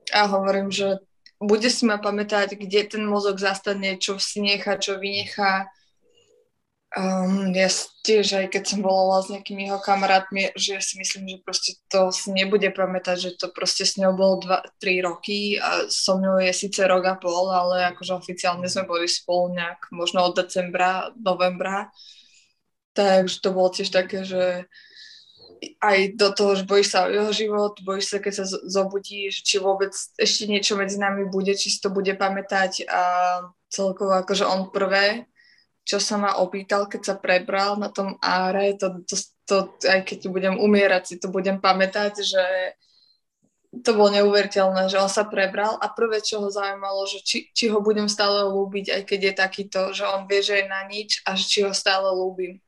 A hovorím, že bude si ma pamätať, kde ten mozog zastane, čo si nechá, čo vynechá, Um, ja tiež aj keď som bola s nejakými jeho kamarátmi, že ja si myslím, že proste to si nebude pamätať, že to proste s ňou bolo 2-3 roky a so mnou je síce rok a pol, ale akože oficiálne sme boli spolu nejak možno od decembra, novembra. Takže to bolo tiež také, že aj do toho, že bojíš sa o jeho život, bojíš sa, keď sa zobudíš, či vôbec ešte niečo medzi nami bude, či si to bude pamätať a celkovo akože on prvé čo sa ma opýtal, keď sa prebral na tom áre, to, to, to, aj keď budem umierať, si to budem pamätať, že to bolo neuveriteľné, že on sa prebral a prvé, čo ho zaujímalo, že či, či ho budem stále lúbiť, aj keď je takýto, že on vie, že je na nič a že či ho stále lúbim.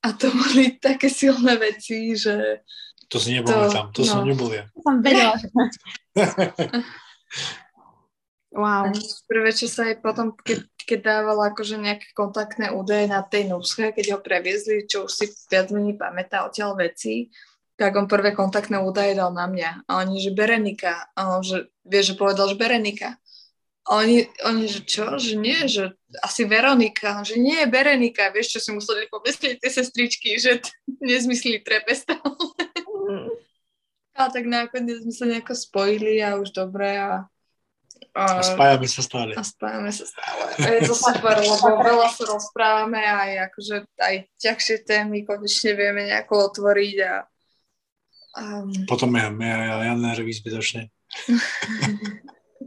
A to boli také silné veci, že... To si nebol to, tam, to no. som nebol ja. To som vedela. <laughs> Wow. Prvé, čo sa aj potom, keď, keď dával akože nejaké kontaktné údaje na tej nuske, keď ho previezli, čo už si viac menej pamätá odtiaľ veci, tak on prvé kontaktné údaje dal na mňa. A oni, že Berenika. A on, že vie, že povedal, že Berenika. A oni, oni, že čo, že nie, že asi Veronika, že nie, Berenika, vieš, čo si museli pomyslieť tie sestričky, že t- nezmyslí trepe stále. <laughs> A tak nakoniec sme sa nejako spojili a už dobre a, A spájame sa stále. a spájame sa stále. A je to super, lebo veľa sa rozprávame a aj akože aj ťažšie témy konečne vieme nejako otvoriť a, a Potom ja, ja, ja, ja nervy zbytočne.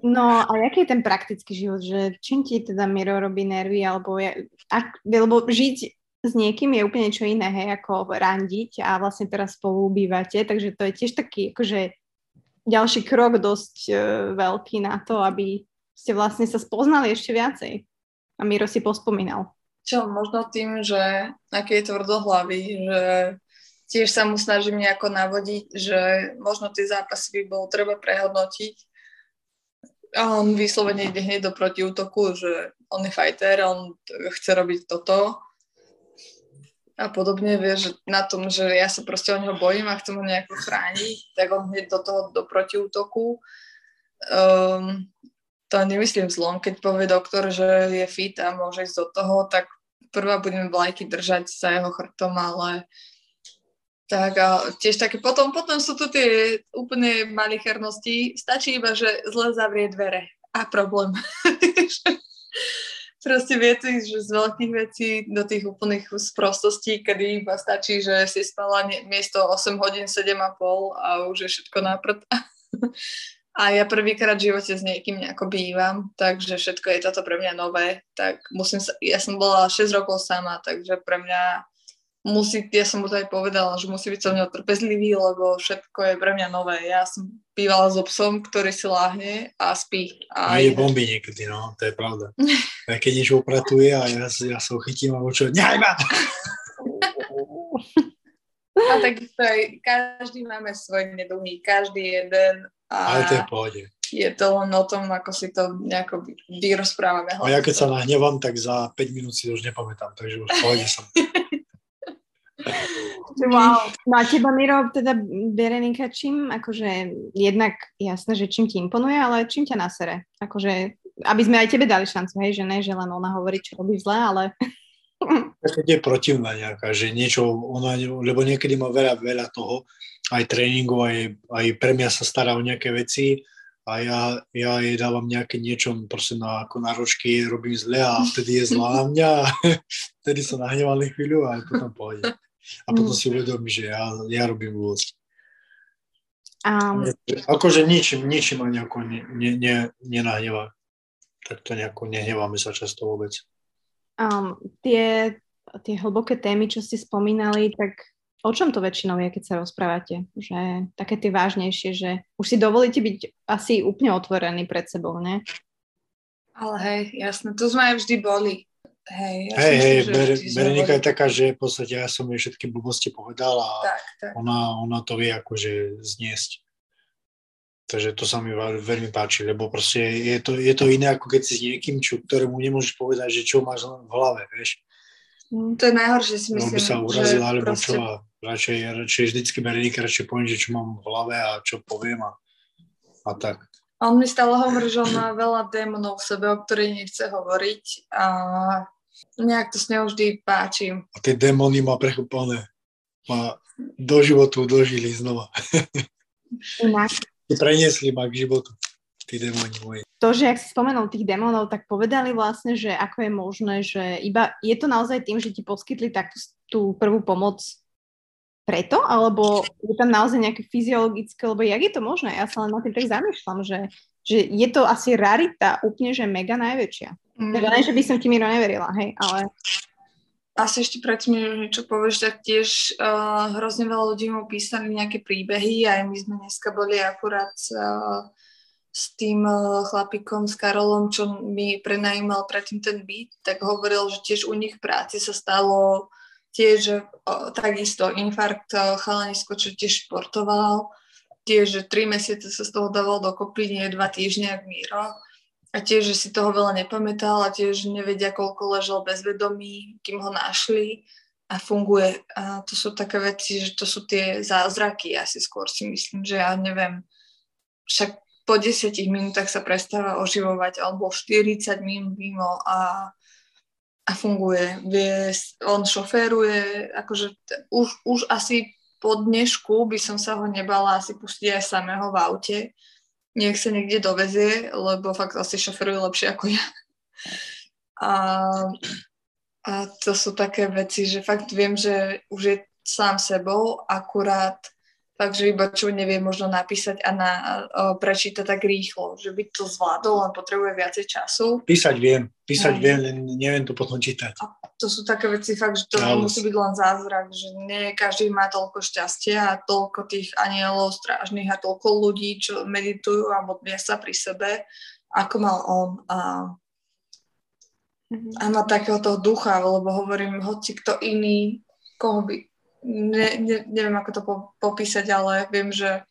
No a aký je ten praktický život, že čím ti teda Miro robí nervy, alebo ja, ak, lebo žiť s niekým je úplne niečo iné, hej, ako randiť a vlastne teraz spolu bývate, takže to je tiež taký akože ďalší krok dosť uh, veľký na to, aby ste vlastne sa spoznali ešte viacej. A Miro si pospomínal. čo možno tým, že aký je tvrdohlavý, že tiež sa mu snažím nejako navodiť, že možno tie zápasy by bolo treba prehodnotiť. A on vyslovene ide hneď do protiútoku, že on je fighter, on chce robiť toto. A podobne vie, že na tom, že ja sa proste o neho bojím a chcem ho nejako chrániť, tak on hneď do toho, do protiútoku. Um, to nemyslím zlom, keď povie doktor, že je fit a môže ísť do toho, tak prvá budeme vlajky držať za jeho chrbtom, ale tak a tiež také, potom, potom sú tu tie úplne malichernosti, stačí iba, že zle zavrie dvere a problém. <laughs> Proste viete, že z veľkých vecí do tých úplných sprostostí, kedy iba stačí, že si spala nie- miesto 8 hodín 7,5 a už je všetko na prd. <laughs> A ja prvýkrát v živote s niekým nejako bývam, takže všetko je toto pre mňa nové. Tak musím sa, ja som bola 6 rokov sama, takže pre mňa musí, ja som mu to aj povedala, že musí byť so mnou trpezlivý, lebo všetko je pre mňa nové. Ja som bývala so psom, ktorý si láhne a spí. A je bomby niekedy, no, to je pravda. A keď niečo upratuje a ja, ja sa ho chytím a čo, nehaj ma! <laughs> A tak to aj, každý máme svoj neduhy, každý jeden. A Ale to je pohode. je to len o tom, ako si to nejako vy- vyrozprávame. A ja keď sa nahnevám, tak za 5 minút si to už nepamätám, takže už pohode som. <laughs> Wow. No a teba, Miro, teda Berenika, čím, akože jednak jasné, že čím ti imponuje, ale čím ťa nasere? Akože, aby sme aj tebe dali šancu, hej, že ne, že len ona hovorí, čo robí zle, ale Keď je protivná nejaká, že niečo, ona, lebo niekedy má veľa, veľa toho, aj tréningu, aj, aj pre mňa sa stará o nejaké veci a ja, ja jej dávam nejaké niečo proste na, ako na ročky, robím zle a vtedy je zlá na mňa <laughs> vtedy sa nahneval na chvíľu a potom pôjde. A potom si uvedomím, že ja, ja robím blbosť. um, Akože ničím, ničím ma nejako ne, ne, ne, nenahnevá. Tak to nejako nehneváme sa často vôbec. um, tie, tie hlboké témy, čo ste spomínali, tak o čom to väčšinou je, keď sa rozprávate? Že také tie vážnejšie, že už si dovolíte byť asi úplne otvorení pred sebou, ne? Ale hej, jasné, tu sme aj vždy boli. Hej, ja Hej, hej, Berenika je taká, že v podstate ja som jej všetky blbosti povedal a Tak, tak. ona, ona to vie akože zniesť. Takže to sa mi veľ- veľmi páči, lebo proste je to, je to iné, ako keď si s niekým, čo, ktorému nemôžeš povedať, že čo máš v hlave, vieš. Mm. To je najhoršie, si myslím, by sa urazila, alebo proste čo. A radšej, radšej vždycky Berenika radšej poviem, že čo mám v hlave a čo poviem a, a tak. On mi stále hovorí, že on má veľa démonov v sebe, o ktorých nechce hovoriť a nejak to s ňou vždy páči. A tie démony ma prechupané. Ma do životu dožili znova. Preniesli ma k životu. Tí démoni moji. To, že ak si spomenul tých démonov, tak povedali vlastne, že ako je možné, že iba je to naozaj tým, že ti poskytli takú tú prvú pomoc preto, alebo je tam naozaj nejaké fyziologické, lebo jak je to možné? Ja sa len na tým tak zamýšľam, že, že je to asi rarita úplne, že mega najväčšia. Teda ne, že by som ti Miro neverila, hej, ale Asi ešte predtým, než niečo povieš, tak tiež uh, hrozne veľa ľudí mu písali nejaké príbehy. Aj my sme dneska boli akurát uh, s tým uh, chlapikom, s Karolom, čo mi prenajímal predtým ten byt, tak hovoril, že tiež u nich v práci sa stalo tiež takisto infarkt uh, chalanisko, čo tiež športoval, tiež, že tri mesiace sa z toho dával dokopy, nie dva týždne, ak Miro. A tiež, že si toho veľa nepamätal a tiež nevedia, koľko ležal bez vedomí, kým ho našli a funguje. A to sú také veci, že to sú tie zázraky, ja si skôr si myslím, že ja neviem, však po 10 minútach sa prestáva oživovať, alebo 40 minút mimo a, a funguje. Vie, on šoféruje, akože t- už, už asi po dnešku by som sa ho nebala asi pustiť aj samého v aute. Nech sa niekde dovezie, lebo fakt asi šoferuje lepšie ako ja. A, a to sú také veci, že fakt viem, že už je sám sebou, akurát fakt, že iba čo nevie možno napísať a na, uh, prečítať tak rýchlo, že by to zvládol, len potrebuje viacej času. Písať viem, písať Aj. viem, len neviem to potom čítať. A to sú také veci fakt, že to Ale- musí byť len zázrak, že nie každý má toľko šťastia a toľko tých anielov strážnych a toľko ľudí, čo meditujú a modlia sa pri sebe, ako mal on. A, Mhm. a má takého toho ducha, lebo hovorím, hoci kto iný, koho by, ne, ne, neviem ako to po, popísať, ale viem, že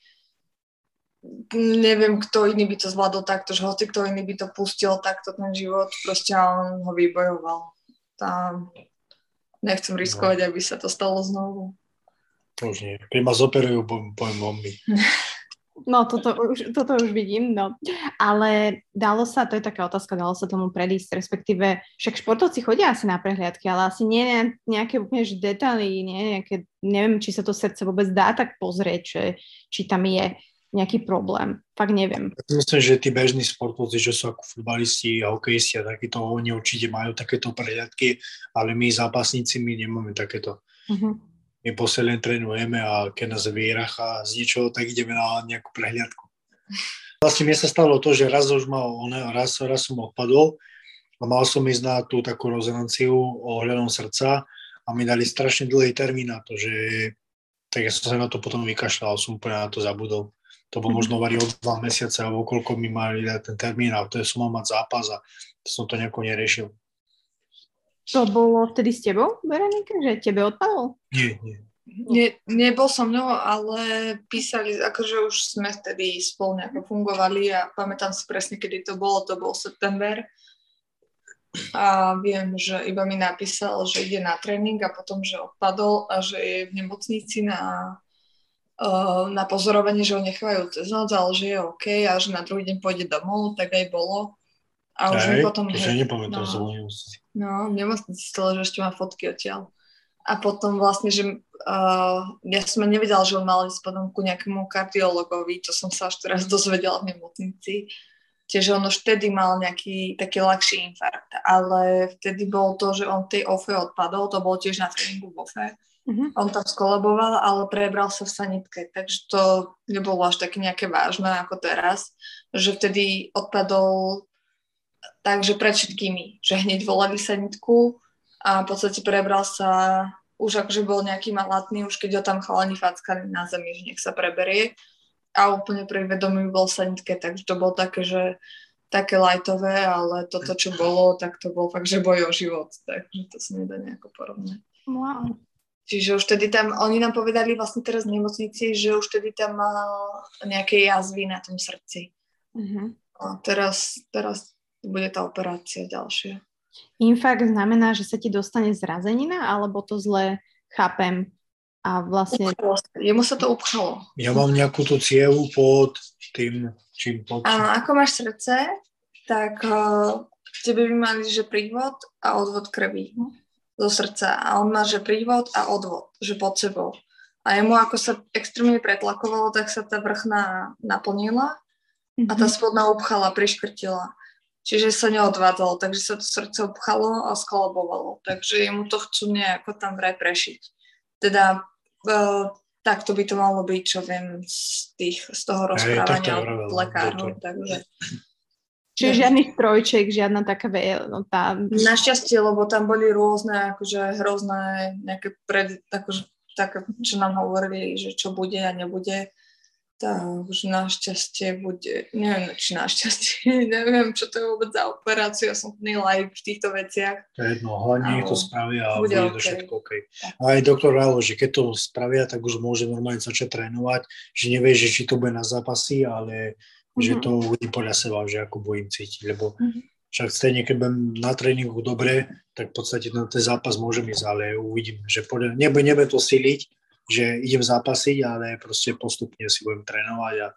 neviem, kto iný by to zvládol takto, že hoci kto iný by to pustil takto ten život, proste on ho vybojoval. Tam nechcem riskovať, aby sa to stalo znovu. To už nie. Keď ma zoperujú, poviem, poviem bomby. <laughs> No, toto už, toto už vidím, no. Ale dalo sa, to je taká otázka, dalo sa tomu predísť, respektíve však športovci chodia asi na prehliadky, ale asi nie na nejaké úplne že detaily, nie nejaké, neviem, či sa to srdce vôbec dá tak pozrieť, že, či tam je nejaký problém. Fakt neviem. Myslím, že tí bežní sportovci, čo sú ako futbalisti a hokejisti a takíto, oni určite majú takéto prehľadky, ale my zápasníci, my nemáme takéto. Mhm. My posledne trénujeme a keď nás vyracha z ničoho, tak ideme na nejakú prehliadku. Vlastne mne sa stalo to, že raz už on- raz, raz som odpadol a mal som ísť na tú takú rezonanciu ohľadom srdca a mi dali strašne dlhý termín na to, že tak ja som sa na to potom vykašľal, som úplne na to zabudol. To bol možno vari o dva mesiace alebo koľko mi mali dať ten termín a to som mal mať zápas a som to nejako neriešil. To bolo vtedy s tebou, Veronika, že tebe odpadol? Nie, nie. Ne, nebol som mnou, ale písali, akože už sme vtedy spolu nejako fungovali a pamätám si presne, kedy to bolo, to bol september. A viem, že iba mi napísal, že ide na tréning a potom, že odpadol a že je v nemocnici na, uh, na pozorovanie, že ho nechávajú cez noc, ale že je OK a že na druhý deň pôjde domov, tak aj bolo. A už mi Hej, potom... to si nepamätám no. nemocnici. No, nemocnici stále, že ešte má fotky odtiaľ. A potom vlastne, že uh, ja som aj nevedela, že on mal ísť potom ku nejakému kardiologovi, to som sa až teraz <laughs> dozvedela v nemocnici. Čiže on už vtedy mal nejaký taký ľahší infarkt, ale vtedy bolo to, že on tej OFE odpadol, to bolo tiež na tréningu v OFE. Mhm. On tam skolaboval, ale prebral sa v sanitke, takže to nebolo až také nejaké vážne ako teraz, že vtedy odpadol takže pred všetkými, že hneď volali sanitku a v podstate prebral sa, už akože bol nejaký malatný, už keď ho tam chalani fackali na zemi, že nech sa preberie a úplne pri vedomí bol sanitke, takže to bolo také, že také lajtové, ale toto, čo bolo, tak to bol fakt, že boj o život, takže to sa nedá nejako porovnať. Wow. Čiže už tedy tam, oni nám povedali vlastne teraz v nemocnici, že už tedy tam mal nejaké jazvy na tom srdci. Mhm. A teraz, teraz bude tá operácia ďalšia. Infarkt znamená, že sa ti dostane zrazenina, alebo to zle chápem a vlastne... Upchalo sa. Jemu sa to upchalo. Ja mám nejakú tú cievu pod tým, čím pod... Áno, ako máš srdce, tak uh, tebe by mali, že prívod a odvod krvi zo srdca. A on má, že prívod a odvod, že pod sebou. A jemu, ako sa extrémne pretlakovalo, tak sa tá vrchná naplnila a tá spodná upchala, priškrtila. Čiže sa neodvádzalo, takže sa to srdce upchalo a skolabovalo. Takže jemu to chcú nejako tam vraj prešiť. Teda uh, takto by to malo byť, čo viem z, tých, z toho Hej, rozprávania vravel, od lekárov. Takže Čiže žiadny strojček, žiadna taká ve- no, tá... našťastie, lebo tam boli rôzne akože hrozné nejaké pred, akože, také, čo nám hovorili, že čo bude a nebude. Takže našťastie bude, neviem, či našťastie, <laughs> neviem, čo to je vôbec za operáciu, ja som plný like v týchto veciach. To je jedno, hlavne nech to spravia a Bude bude, to OK. všetko OK. A aj doktor Ralo, že keď to spravia, tak už môže normálne začať trénovať, že nevie, že či to bude na zápasy, ale že Mhm. to uvidí podľa seba, že ako budem cítiť, lebo Mhm. však stejne, keď budem na tréningu dobre, tak v podstate na ten zápas môžem ísť, ale uvidím, že podľa, nebude, nebude to siliť, že idem zápasiť, ale proste postupne si budem trénovať a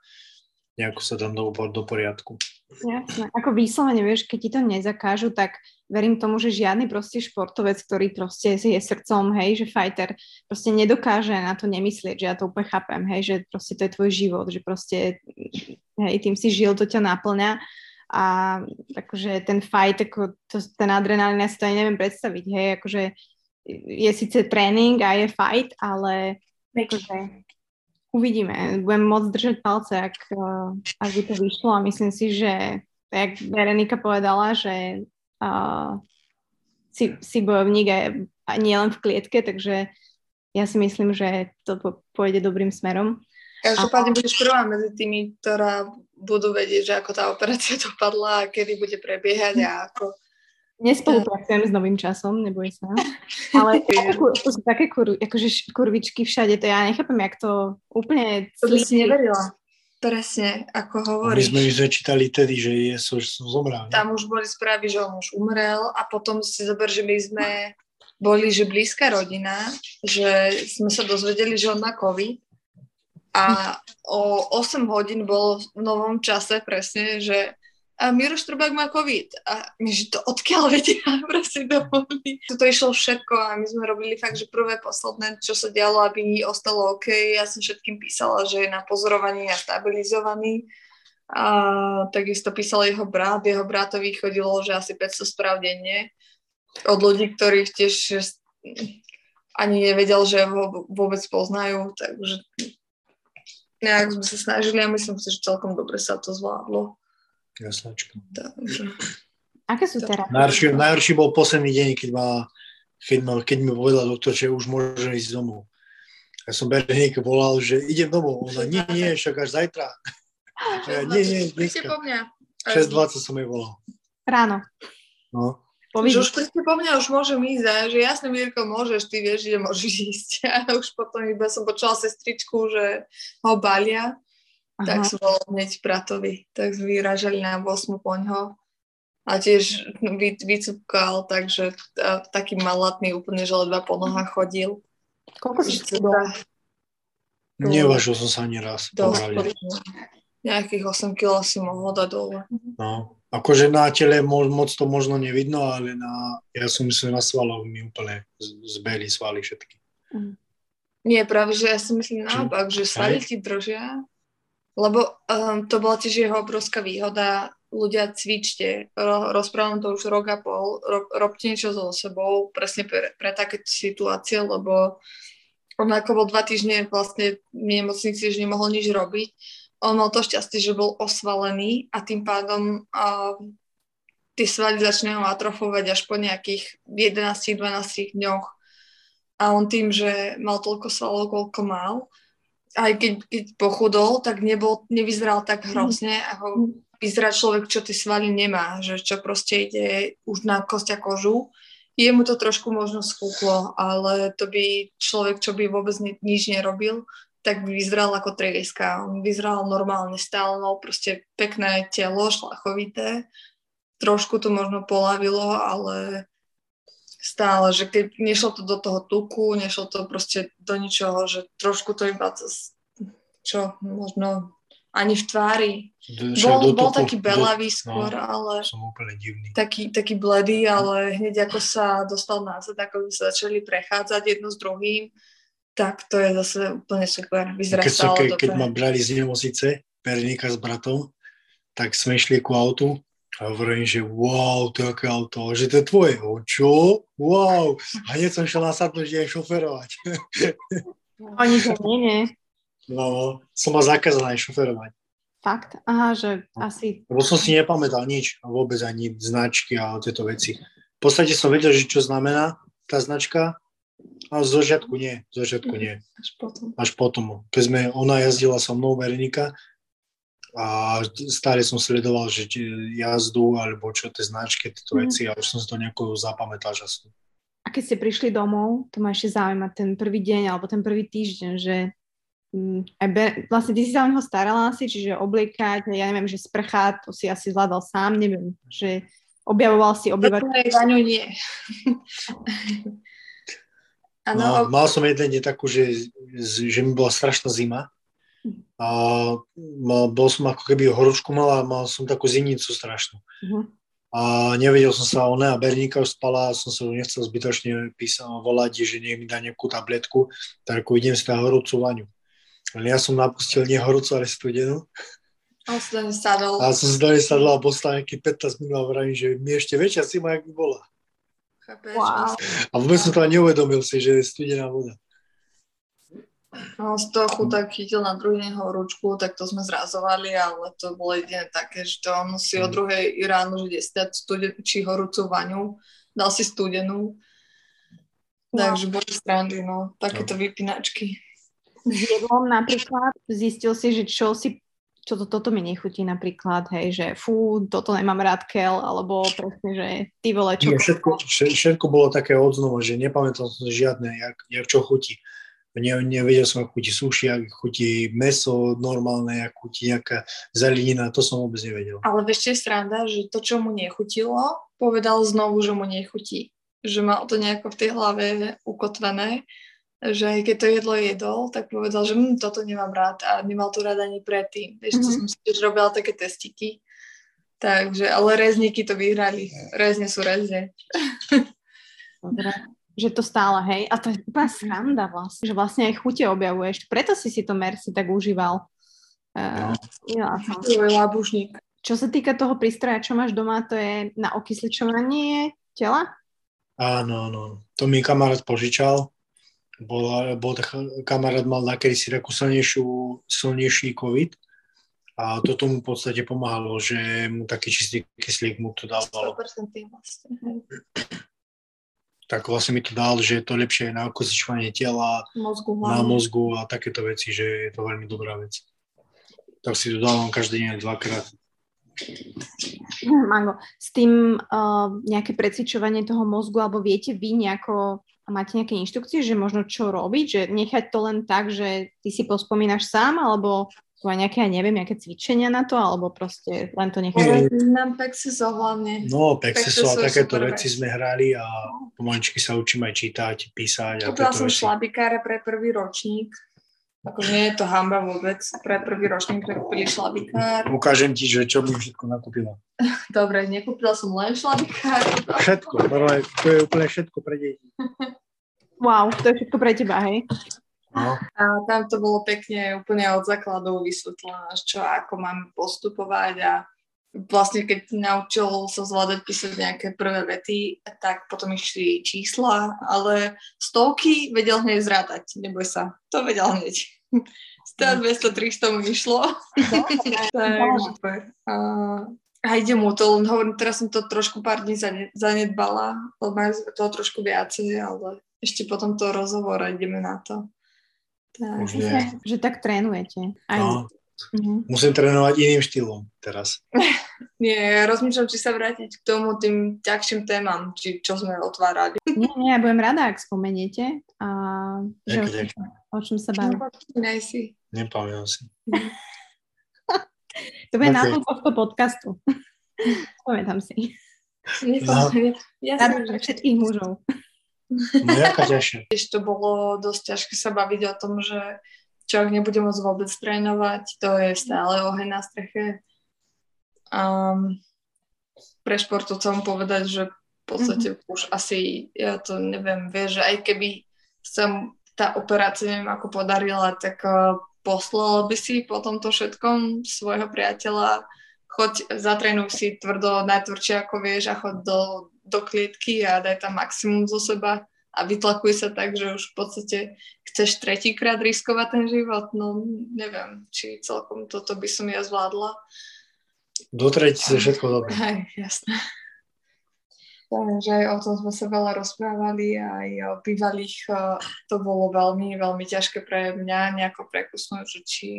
nejako sa tam do, do poriadku. Jasné. Ako vyslovene, vieš, keď ti to nezakážu, tak verím tomu, že žiadny proste športovec, ktorý proste je srdcom, hej, že fighter proste nedokáže na to nemyslieť, že ja to úplne chápem, hej, že proste to je tvoj život, že proste, hej, tým si žil, to ťa naplňa a akože ten fight, ako to, ten adrenalín, ja si to aj neviem predstaviť, hej, akože je síce tréning a je fight, ale akože uvidíme. Budem môcť držať palce, ak, eh, ak by to vyšlo a myslím si, že jak Veronika povedala, že uh, si, si bojovník aj, aj nielen v klietke, takže ja si myslím, že to pôjde dobrým smerom. Každopádne a... budeš prvá medzi tými, ktorá budú vedieť, že ako tá operácia <laughs> dopadla a kedy bude prebiehať a ako Nespolupracujem s novým časom, neboj sa. Ale <laughs> to sú také kur, akože kurvičky všade, to ja nechápem, jak to úplne... To by si neverila. Presne, ako hovoríš. My sme, my sme čítali tedy, že je, so, zomrel. Tam už boli správy, že on už umrel a potom si zober, že my sme boli, že blízka rodina, že sme sa dozvedeli, že on má COVID a o 8 hodín bolo v novom čase presne, že a Miro Štrbák má COVID. A my, že to odkiaľ vedia, <laughs> proste domovili. To išlo všetko a my sme robili fakt, že prvé, posledné, čo sa dialo, aby ostalo OK. Ja som všetkým písala, že je na pozorovaní a stabilizovaný. A takisto písal jeho brat. Jeho bratovi chodilo, že asi 500 správ denne od ľudí, ktorých tiež ani nevedel, že ho vôbec poznajú. Takže nejak sme sa snažili a myslím si, že celkom dobre sa to zvládlo. Jasnačka. Aké sú teraz? Najhorší, najhorší bol posledný deň, keď, ma, keď, ma, keď mi povedal doktor, že už môžem ísť domov. Ja som Berenik volal, že idem domov. Ona, nie, nie, však až zajtra. <laughs> Ja, nie, nie, dneska. po mňa. 6.20 som jej volal. Ráno. No. Že už príďte po mňa, už môžem ísť. A že jasne, Mirko, môžeš, ty vieš, že môžeš <laughs> ísť. A už potom iba som počula sestričku, že ho balia Aha. tak som bol hneď bratovi. Tak sme vyražali na 8 poňho a tiež vy, vycupkal, takže a, taký malatný úplne, že ledva po nohách chodil. Koľko si teda, Nevažil som sa ani raz. Nejakých 8 kg si mohol dať dole. No, akože na tele mo- moc to možno nevidno, ale na, ja som myslím na svalov mi úplne zbeli svaly všetky. Mm. Nie, práve, že ja si myslím naopak, že svaly ti držia lebo um, to bola tiež jeho obrovská výhoda. Ľudia cvičte, ro, rozprávam to už rok a pol, ro, robte niečo so sebou presne pre, pre takéto situácie, lebo on ako bol dva týždne vlastne v nemocnici, že nemohol nič robiť. On mal to šťastie, že bol osvalený a tým pádom uh, tie svaly začne atrofovať až po nejakých 11-12 dňoch. A on tým, že mal toľko svalov, koľko mal, aj keď, keď pochudol, tak nebol, nevyzeral tak mhm. hrozne, ako vyzerá človek, čo tie svaly nemá, že čo proste ide už na kosť a kožu. Jemu to trošku možno skúklo, ale to by človek, čo by vôbec ni- nič nerobil, tak by vyzeral ako trieska. On vyzeral normálne, stál, no proste pekné telo, šlachovité. Trošku to možno polavilo, ale stále, že keď nešlo to do toho tuku, nešlo to proste do ničoho, že trošku to iba cez, čo možno ani v tvári. Bol, bol taký belavý no, skôr, no, ale som úplne divný. Taký, taký bledý, ale hneď ako sa dostal na zad, ako by sa začali prechádzať jedno s druhým, tak to je zase úplne super. Vyzerá keď, sa, ke, keď ma brali z nemocnice, Perníka s bratom, tak sme išli ku autu a hovorím, že wow, to aké auto, že to je tvoje. O, čo? Wow. A hneď som šiel nasadnúť, že aj šoferovať. Oni to nie, nie. No, som ma zakázal aj šoferovať. Fakt? Aha, že asi... Lebo som si nepamätal nič, vôbec ani značky a tieto veci. V podstate som vedel, že čo znamená tá značka, ale z začiatku nie, z začiatku nie. Až potom. Až potom. Keď sme, ona jazdila so mnou, Veronika, a stále som sledoval, že jazdu alebo čo tie značky, tieto mm. veci a už som si to nejako zapamätal času. A keď ste prišli domov, to ma ešte zaujíma, ten prvý deň alebo ten prvý týždeň, že mm, aj be, vlastne ty si sa o neho starala asi, čiže obliekať, ja neviem, že sprchá, to si asi zvládal sám, neviem, že objavoval si obyvateľ. Vaňu nie. <laughs> ano, no, mal som jeden deň takú, že, že mi bola strašná zima a mal, bol som ako keby horúčku mal a mal som takú zimnicu strašnú. Mhm. A nevedel som sa, ona Berníka už spala a som sa nechcel zbytočne písať, volať, že nech mi dá nejakú tabletku, tak ako idem si tam horúcu vaňu. Ale ja som napustil nie horúcu, ale studenú. A si tam sadol. A som do nej sadla a nejaký 15 minút a vravím, že mi ešte väčšia zima, jak by bola. Chápeš? Wow. A vôbec som to ani neuvedomil si, že je studená voda. No, z toho chuták chytil na druhý deň horúčku, tak to sme zrazovali, ale to bolo jediné také, že to on si o Mm. druhej ráno, že dať studen- či horúcu vaňu, dal si studenú. Takže boli strandy, no, takéto vypínačky. S jedlom napríklad zistil si, že čo si čo to, toto mi nechutí napríklad, hej, že fú, toto nemám rád kel, alebo presne, že ty vole, čo... Nie, všetko, vše- všetko bolo také odznova, že nepamätal som si žiadne, jak, jak čo chutí. Ne, nevedel som, ako chutí sushi, ako chutí meso normálne, ako chutí nejaká zelenina, to som vôbec nevedel. Ale vieš, je sranda, že to, čo mu nechutilo, povedal znovu, že mu nechutí. Že mal to nejako v tej hlave ukotvené, že aj keď to jedlo jedol, tak povedal, že hm, toto nemám rád a nemal to rád ani predtým. Vieš, to Mhm. som si tiež robila také testiky. Takže, ale rezníky to vyhrali. Rezne sú rezne. Dobre. Že to stále, hej. A to je úplná sranda vlastne, že vlastne aj chute objavuješ. Preto si si to Mercy tak užíval. Uh, ja som. Tvoj labušník. Čo sa týka toho prístroja, čo máš doma, to je na okysličovanie tela? Áno, áno. To mi kamarát požičal. Bol, bol tak, kamarát mal nakedy si takú silnejšiu, silnejší COVID a toto mu v podstate pomáhalo, že mu taký čistý kyslík mu to dávalo. 100% vlastne. Tak vlastne mi to dal, že je to lepšie na okysličovanie tela, Mozgu na mozgu a takéto veci, že je to veľmi dobrá vec. Tak si to dávam každý deň dvakrát. Mango, s tým uh, nejaké precvičovanie toho mozgu, alebo viete vy nejako, máte nejaké inštrukcie, že možno čo robiť, že nechať to len tak, že ty si pospomínaš sám, alebo sú aj nejaké, ja neviem, nejaké cvičenia na to, alebo proste len to. Ale nám Pexiso hlavne. No, Pexesu a takéto veci sme hrali a pomaličky sa učím aj čítať, písať a Kúpila som veci. šlabikáre pre prvý ročník. Akože nie je to hamba vôbec. Pre prvý ročník sme kúpili šlabikár. Ukážem ti, že čo mi všetko nakúpila. Dobre, nekúpila som len šlabikár. Všetko, to je úplne všetko pre deti. Wow, to je všetko pre teba, hej? No, A tam to bolo pekne úplne od základov vysvetlené, čo ako máme postupovať a vlastne keď naučil sa zvládať písať nejaké prvé vety, tak potom išli čísla, ale stovky vedel hneď zrátať, neboj sa, to vedel hneď. 100, 200, 300 mu išlo. <laughs> Takže super. A, ide mu to, len hovorím, teraz som to trošku pár dní zane- zanedbala, lebo majú toho trošku viacej, ale ešte potom to rozhovora ideme na to. Tak. už nie. <laughs> Že tak trénujete. Aj. No, Mhm. musím trénovať iným štýlom teraz. <laughs> Nie, ja rozmýšľam, či sa vrátiť k tomu tým ťažším témam, či čo sme otvárali. <laughs> Nie, nie, ja budem rada, ak spomeniete. A že o, čom- o čom sa bavíme. Nepamätám si. To bude Ok. názov tohto podcastu. Pamätám si. No. Ja Rada som, všetkých mužov. No, jaká ťažšia. <laughs> tiež to bolo dosť ťažké sa baviť o tom, že človek nebude môcť vôbec trénovať, to je stále oheň na streche. Um, pre športovcom povedať, že v podstate mm-hmm. už asi, ja to neviem, vieš, že aj keby sa tá operácia neviem ako podarila, tak uh, poslal by si po tomto všetkom svojho priateľa, choď, zatrénuj si tvrdo, najtvrdšie ako vieš a choď do, do klietky a daj tam maximum zo seba a vytlakuj sa tak, že už v podstate chceš tretíkrát riskovať ten život, no neviem, či celkom toto by som ja zvládla. Do tretice všetko dobré. <laughs> Hej, jasné. Takže aj o tom sme sa veľa rozprávali, aj o bývalých, to bolo veľmi, veľmi ťažké pre mňa nejako prekusnúť, že či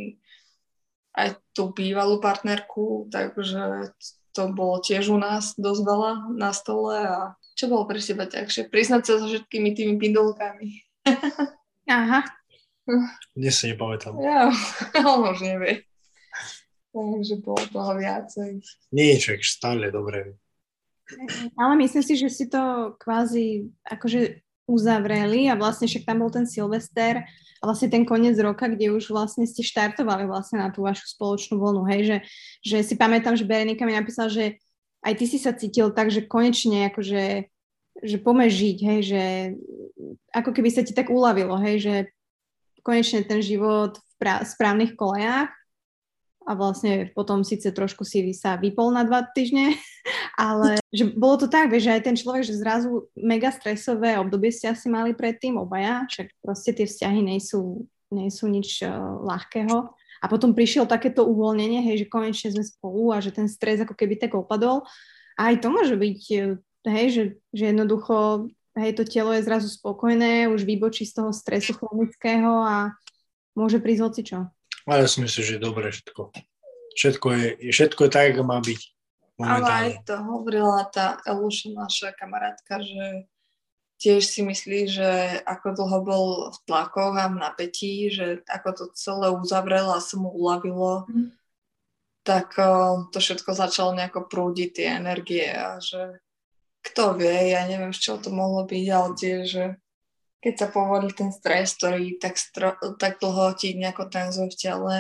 aj tú bývalú partnerku, takže to bolo tiež u nás dosť veľa na stole a čo bolo pre teba ťažšie? Priznať sa so všetkými tými pindulkami. <laughs> Aha. Dnes si nepamätám. <laughs> Ja, on už nevie. Takže bolo toho viacej. Niečo, stále dobre. Ale myslím si, že si to kvázi, akože uzavreli a vlastne však tam bol ten Silvester a vlastne ten koniec roka, kde už vlastne ste štartovali vlastne na tú vašu spoločnú vlnu, hej, že, že si pamätám, že Berenika mi napísala, že aj ty si sa cítil tak, že konečne akože že poďme žiť, hej, že ako keby sa ti tak uľavilo, hej, že konečne ten život v prá- správnych kolejách a vlastne potom síce trošku si sa vypol na dva týždne, <laughs> ale že bolo to tak, že aj ten človek, že zrazu mega stresové obdobie ste asi mali predtým obaja, však proste tie vzťahy nejsú, nejsú nič uh, ľahkého. A potom prišiel takéto uvoľnenie, hej, že konečne sme spolu a že ten stres ako keby tak opadol. A aj to môže byť, e, hej, že, že jednoducho hej, to telo je zrazu spokojné, už vybočí z toho stresu chronického a môže prísť hoci čo. Ale ja si myslím, že je dobré všetko. Všetko je, všetko je tak, ako má byť. Ale aj to hovorila tá Eluša, naša kamarátka, že tiež si myslí, že ako dlho bol v tlakoch a v napätí, že ako to celé uzavrelo a sa mu uľavilo, mm. tak to všetko začalo nejako prúdiť tie energie a že kto vie, ja neviem, z čoho to mohlo byť, ale tiež, že keď sa povolí ten stres, ktorý tak, stro, tak dlho ti nejako tenzuje v tele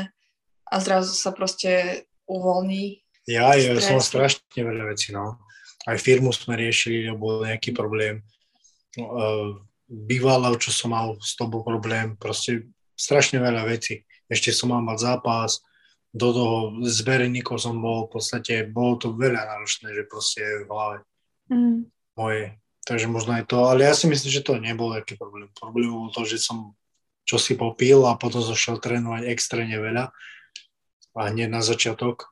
a zrazu sa proste uvoľní. Ja, ja som strašne veľa vecí, no. Aj firmu sme riešili, lebo bol nejaký problém. Uh, bývala, čo som mal s tobou problém, proste strašne veľa vecí. Ešte som mal mať zápas, do toho s verejníkom som bol, v podstate bolo to veľa náročné, že proste v hlave mm. moje. Takže možno aj to, ale ja si myslím, že to nebol aký problém. Problém bol to, že som čo si popil a potom zašiel trénovať extrémne veľa a hneď na začiatok.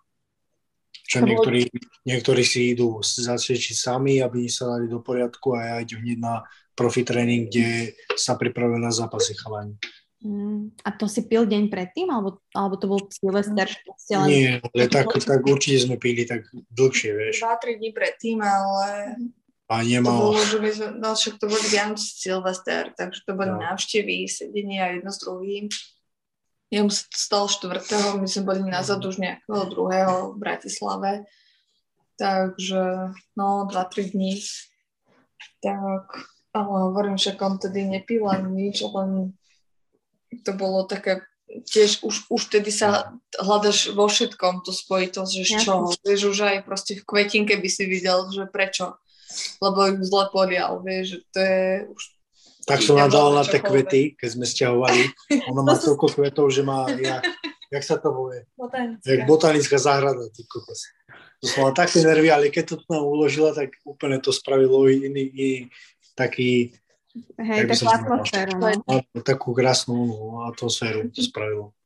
Čo niektorí, niektorí si idú zacvičiť sami, aby sa dali do poriadku a ja idem hneď na profi tréning, kde sa pripravujú na zápasy chalani. Mm, a to si pil deň predtým, alebo, alebo to bol Silvester? Len... Nie, ale tak, tak určite sme pili tak dlhšie, vieš. 2-3 dní predtým, ale mhm. A nemal... To bolo, že my sme, no však to boli Vianoce Silvester, takže to boli no. návštevy, sedenia jedno s druhým. Ja som stal štvrtého, my sme boli nazad už nejakého druhého v Bratislave. Takže, no, 2-3 dní. Tak, ale hovorím, že on tedy nepil ani nič, len to bolo také tiež už, už tedy sa hľadaš vo všetkom tú spojitosť, že z čoho. Vieš, už aj proste v kvetinke by si videl, že prečo lebo ju zle porial, vieš, že to je už tak som nadal na tie kvety, keď sme stiahovali. Ona má <laughs> toľko kvetov, že má, jak, jak sa to povie? Botanická. Jak botanická záhrada, ty kokos. To som mal také nervy, ale keď to tam uložila, tak úplne to spravilo iný, iný taký... Hej, takú atmosféru. No. Takú krásnu atmosféru to spravilo.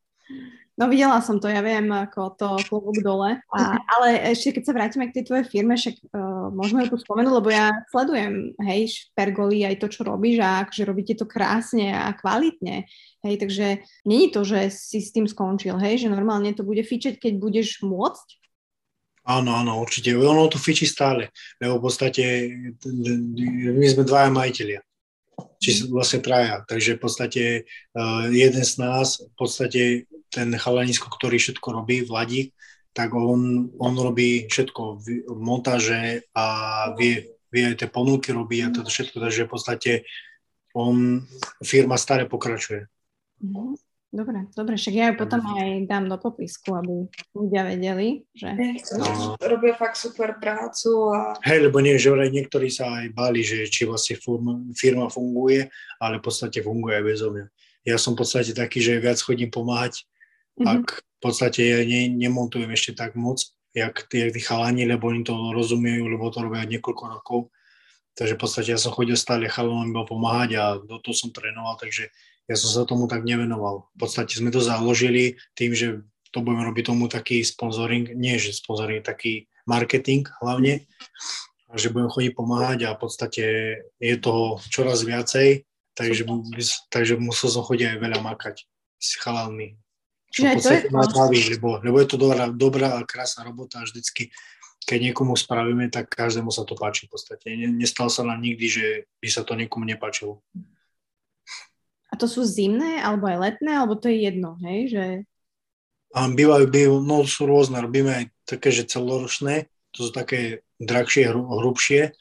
No videla som to, ja viem, ako to klobúk dole. A, ale ešte keď sa vrátime k tej tvojej firme, však uh, môžeme ju tu spomenúť, lebo ja sledujem, hej, Pergoli, aj to, čo robíš a akože robíte to krásne a kvalitne. Hej, takže není to, že si s tým skončil, hej, že normálne to bude fičať, keď budeš môcť? Áno, áno, určite. Ono to fičí stále, lebo v podstate my sme dvaja majiteľia či vlastne traja. Takže v podstate uh, jeden z nás, v podstate ten chalanisko, ktorý všetko robí, Vladík, tak on, on robí všetko, montáže a vie, vie aj tie ponuky robí a toto všetko, takže v podstate on, firma stále pokračuje. Mhm. Dobre, dobre, však ja ju potom aj dám do popisku, aby ľudia vedeli, že... No. Robia fakt super prácu a... Hej, lebo nie, že niektorí sa aj báli, že či vlastne firma, firma funguje, ale v podstate funguje aj bez mňa. Ja som v podstate taký, že viac chodím pomáhať Mm-hmm. Ak v podstate ja ne, nemontujem ešte tak moc, jak tí chalani, lebo oni to rozumejú, lebo to robia niekoľko rokov. Takže v podstate ja som chodil stále chalanom iba pomáhať a do toho som trénoval, takže ja som sa tomu tak nevenoval. V podstate sme to založili tým, že to budeme robiť tomu taký sponsoring, nie že sponsoring, taký marketing hlavne, a že budem chodiť pomáhať a v podstate je toho čoraz viacej, takže, takže musel som chodiť aj veľa makať s chalami. Čo v podstate ma baví, lebo, lebo je to dobrá, dobrá a krásna robota a vždycky, keď niekomu spravíme, tak každému sa to páči v podstate. Nestalo sa nám nikdy, že by sa to niekomu nepáčilo. A to sú zimné, alebo aj letné, alebo to je jedno, hej? Že... A bývajú, bývajú, no sú rôzne, robíme aj také, že celoročné, to sú také drahšie, hru, hrubšie,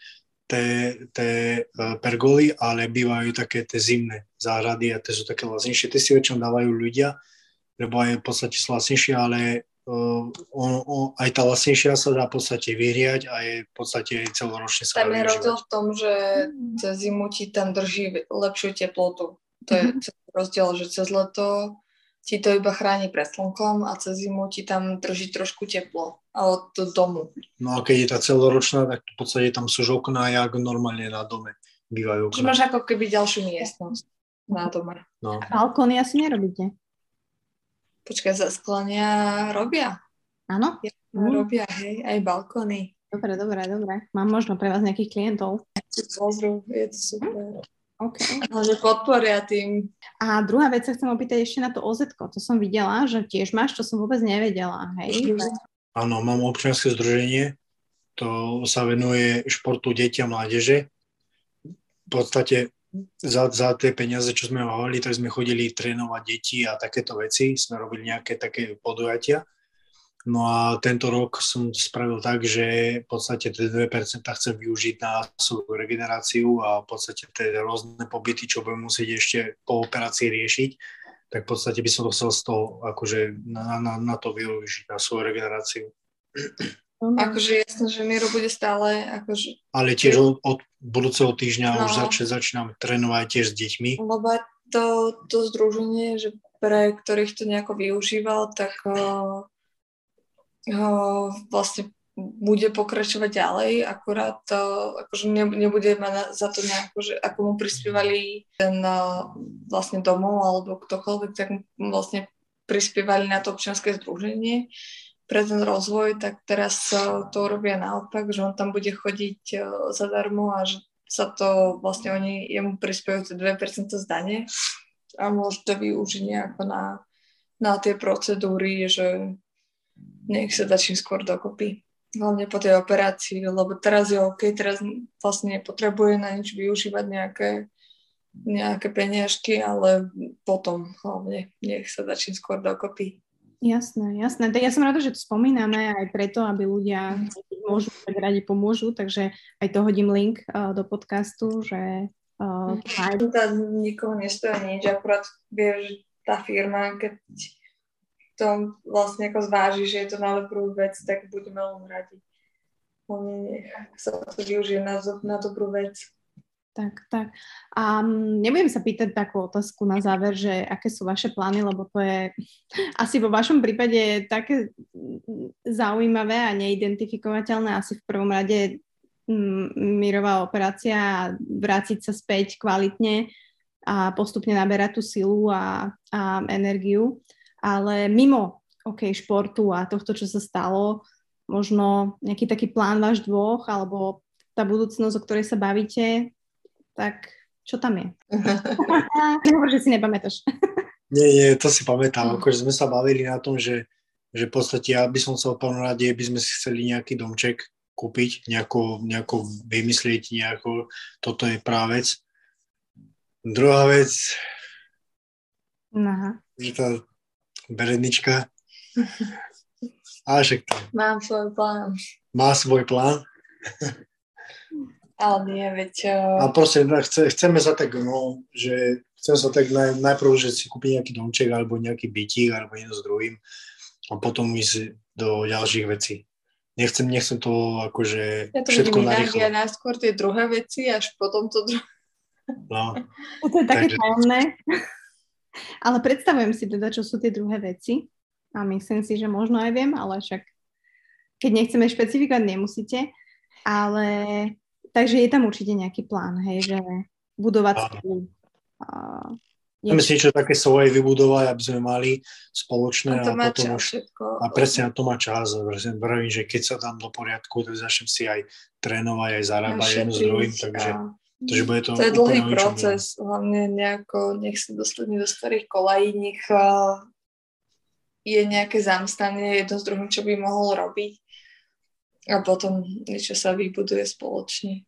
tie, tie e, pergoly, ale bývajú také tie zimné záhrady a tie sú také lacnejšie. Tie si väčšinou dávajú ľudia, lebo aj v podstate sú lacnejšie, ale uh, on, on, aj tá lacnejšia sa dá v podstate vyhriať a je v podstate celoročne sa Tam je rozdiel v tom, že cez zimu ti tam drží lepšiu teplotu. To je mm-hmm. rozdiel, že cez leto ti to iba chráni pred slnkom a cez zimu ti tam drží trošku teplo od domu. No a keď je tá celoročná, tak v podstate tam sú okná, jak normálne na dome bývajú okná. Čiže máš ako keby ďalšiu miestnosť na dome. No. A balkóny asi nerobíte? Počkaj, zasklania robia. Áno? Ja, mm. Robia, hej, aj balkóny. Dobre, dobre, dobre. Mám možno pre vás nejakých klientov. Pozrú, je to super. OK. Ale podporia tým. A druhá vec sa chcem opýtať ešte na to oz To som videla, že tiež máš, čo som vôbec nevedela. Hej? Áno, mám občianske združenie, to sa venuje športu deti a mládeže. V podstate za, za tie peniaze, čo sme mali, tak sme chodili trénovať deti a takéto veci. Sme robili nejaké také podujatia. No a tento rok som spravil tak, že v podstate tie 2% chcem využiť na svoju regeneráciu a v podstate tie rôzne pobyty, čo budem musieť ešte po operácii riešiť, tak v podstate by som to chcel z toho akože na, na, na to využiť, na svoju regeneráciu. Akože jasné, že Miro bude stále akože... Ale tiež od, od budúceho týždňa no. už zač, začínam trénovať tiež s deťmi. Lebo to, to združenie, že pre ktorých to nejako využíval, tak uh, vlastne bude pokračovať ďalej, akurát uh, akože ne, nebude mať za to nejako, že ako mu prispievali ten uh, vlastne domov alebo ktokoľvek, tak vlastne prispievali na to občianske združenie pre ten rozvoj, tak teraz uh, to robia naopak, že on tam bude chodiť uh, zadarmo a že sa to vlastne oni jemu prispievajú 2% zdanie a môže to využiť nejako na, na tie procedúry, že nech sa dá skôr dokopy. Hlavne po tej operácii, lebo teraz je OK, teraz vlastne nepotrebuje na nič využívať nejaké, nejaké peniažky, ale potom hlavne nech sa dá skôr dokopy. Jasné, jasné. Tak ja som rada, že to spomíname aj preto, aby ľudia môžu, tak radi pomôžu, takže aj to hodím link uh, do podcastu, že uh, aj... To nikoho nestojí nič, akurát vie, že tá firma, keď to vlastne ako zváži, že je to na dobrú vec, tak budeme len radi. Hlavne nech sa to využije na, na dobrú vec. Tak, tak. A um, nebudem sa pýtať takú otázku na záver, že aké sú vaše plány, lebo to je <laughs> asi vo vašom prípade také zaujímavé a neidentifikovateľné. Asi v prvom rade um, mírová operácia a vrátiť sa späť kvalitne a postupne naberať tú silu a, a energiu ale mimo OK, športu a tohto, čo sa stalo, možno nejaký taký plán váš dvoch, alebo tá budúcnosť, o ktorej sa bavíte, tak čo tam je? <laughs> Nehovor, že si nepamätáš. <laughs> nie, nie, to si pamätám. Akože sme sa bavili na tom, že, že v podstate ja by som chcel v rade, by sme si chceli nejaký domček kúpiť, nejako, nejako vymyslieť, nejako, toto je práve vec. Druhá vec, Aha. že tá berednička. A <laughs> však to. Mám svoj plán. Má svoj plán? Ale nie, veď... Uh... A proste chce, chceme sa tak, no, že chcem sa tak naj, najprv, že si kúpiť nejaký domček alebo nejaký bytík alebo jedno s druhým a potom ísť do ďalších vecí. Nechcem, nechcem to akože ja to všetko narýchlo. Ja najskôr tie druhé veci, až potom to druhé. No. <laughs> To je také Takže... tajomné. <laughs> Ale predstavujem si teda, čo sú tie druhé veci a myslím si, že možno aj viem, ale však keď nechceme špecifikovať, nemusíte. Ale takže je tam určite nejaký plán, hej, že budovať spolu. Uh, Chceme si niečo také svoje vybudovať, aby sme mali spoločné a, to a potom už, a presne na to má čas. Vravím, že keď sa tam do poriadku, tak začnem si aj trénovať, aj zarábať jedno s druhým, takže a Takže bude to, to je dlhý proces, hlavne nejako, nech sa dostane do starých kolají, nech je nejaké zamstanie jedno s druhým, čo by mohol robiť a potom niečo sa vybuduje spoločne.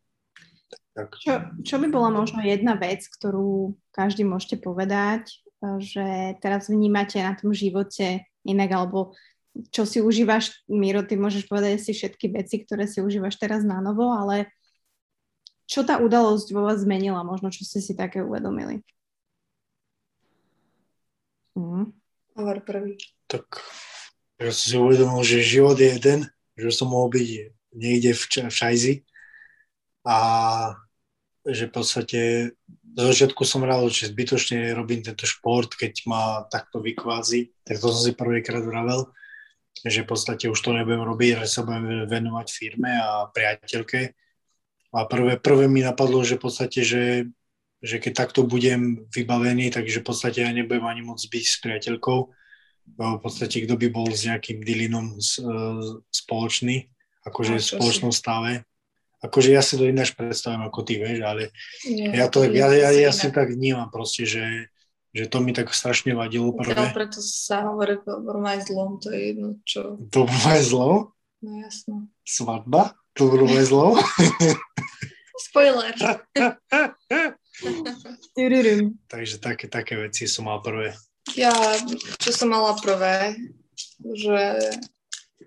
Tak. Čo, čo by bola možno jedna vec, ktorú každý môžete povedať, že teraz vnímate na tom živote inak, alebo čo si užívaš, Miro, ty môžeš povedať si všetky veci, ktoré si užívaš teraz na novo, ale čo tá udalosť vo vás zmenila, možno čo ste si také uvedomili? Mm. Hovor prvý. Tak ja som si uvedomil, že život je jeden, že som mohol byť niekde v, v Šajzi a že v podstate do začiatku som rád, že zbytočne robím tento šport, keď ma takto vykvázi, tak to som si prvýkrát vravel, že v podstate už to nebudem robiť, že sa budem venovať firme a priateľke. A prvé, prvé mi napadlo, že v podstate, že, že keď takto budem vybavený, takže v podstate ja nebudem ani moc byť s priateľkou, v podstate kto by bol s nejakým dylinom e, spoločný, akože v spoločnom stave. Akože ja si to ináč predstavím ako ty, vieš, ale Nie, ja to, ja, ja, ja si tak vnímam proste, že, že to mi tak strašne vadilo prvé. preto sa hovorí aj zlom, to je jedno, čo... To bolo aj zlo, No jasno. svadba, to bolo aj zlo. Spoiler. <laughs> <laughs> Takže také, také veci som mal prvé. Ja, čo som mala prvé, že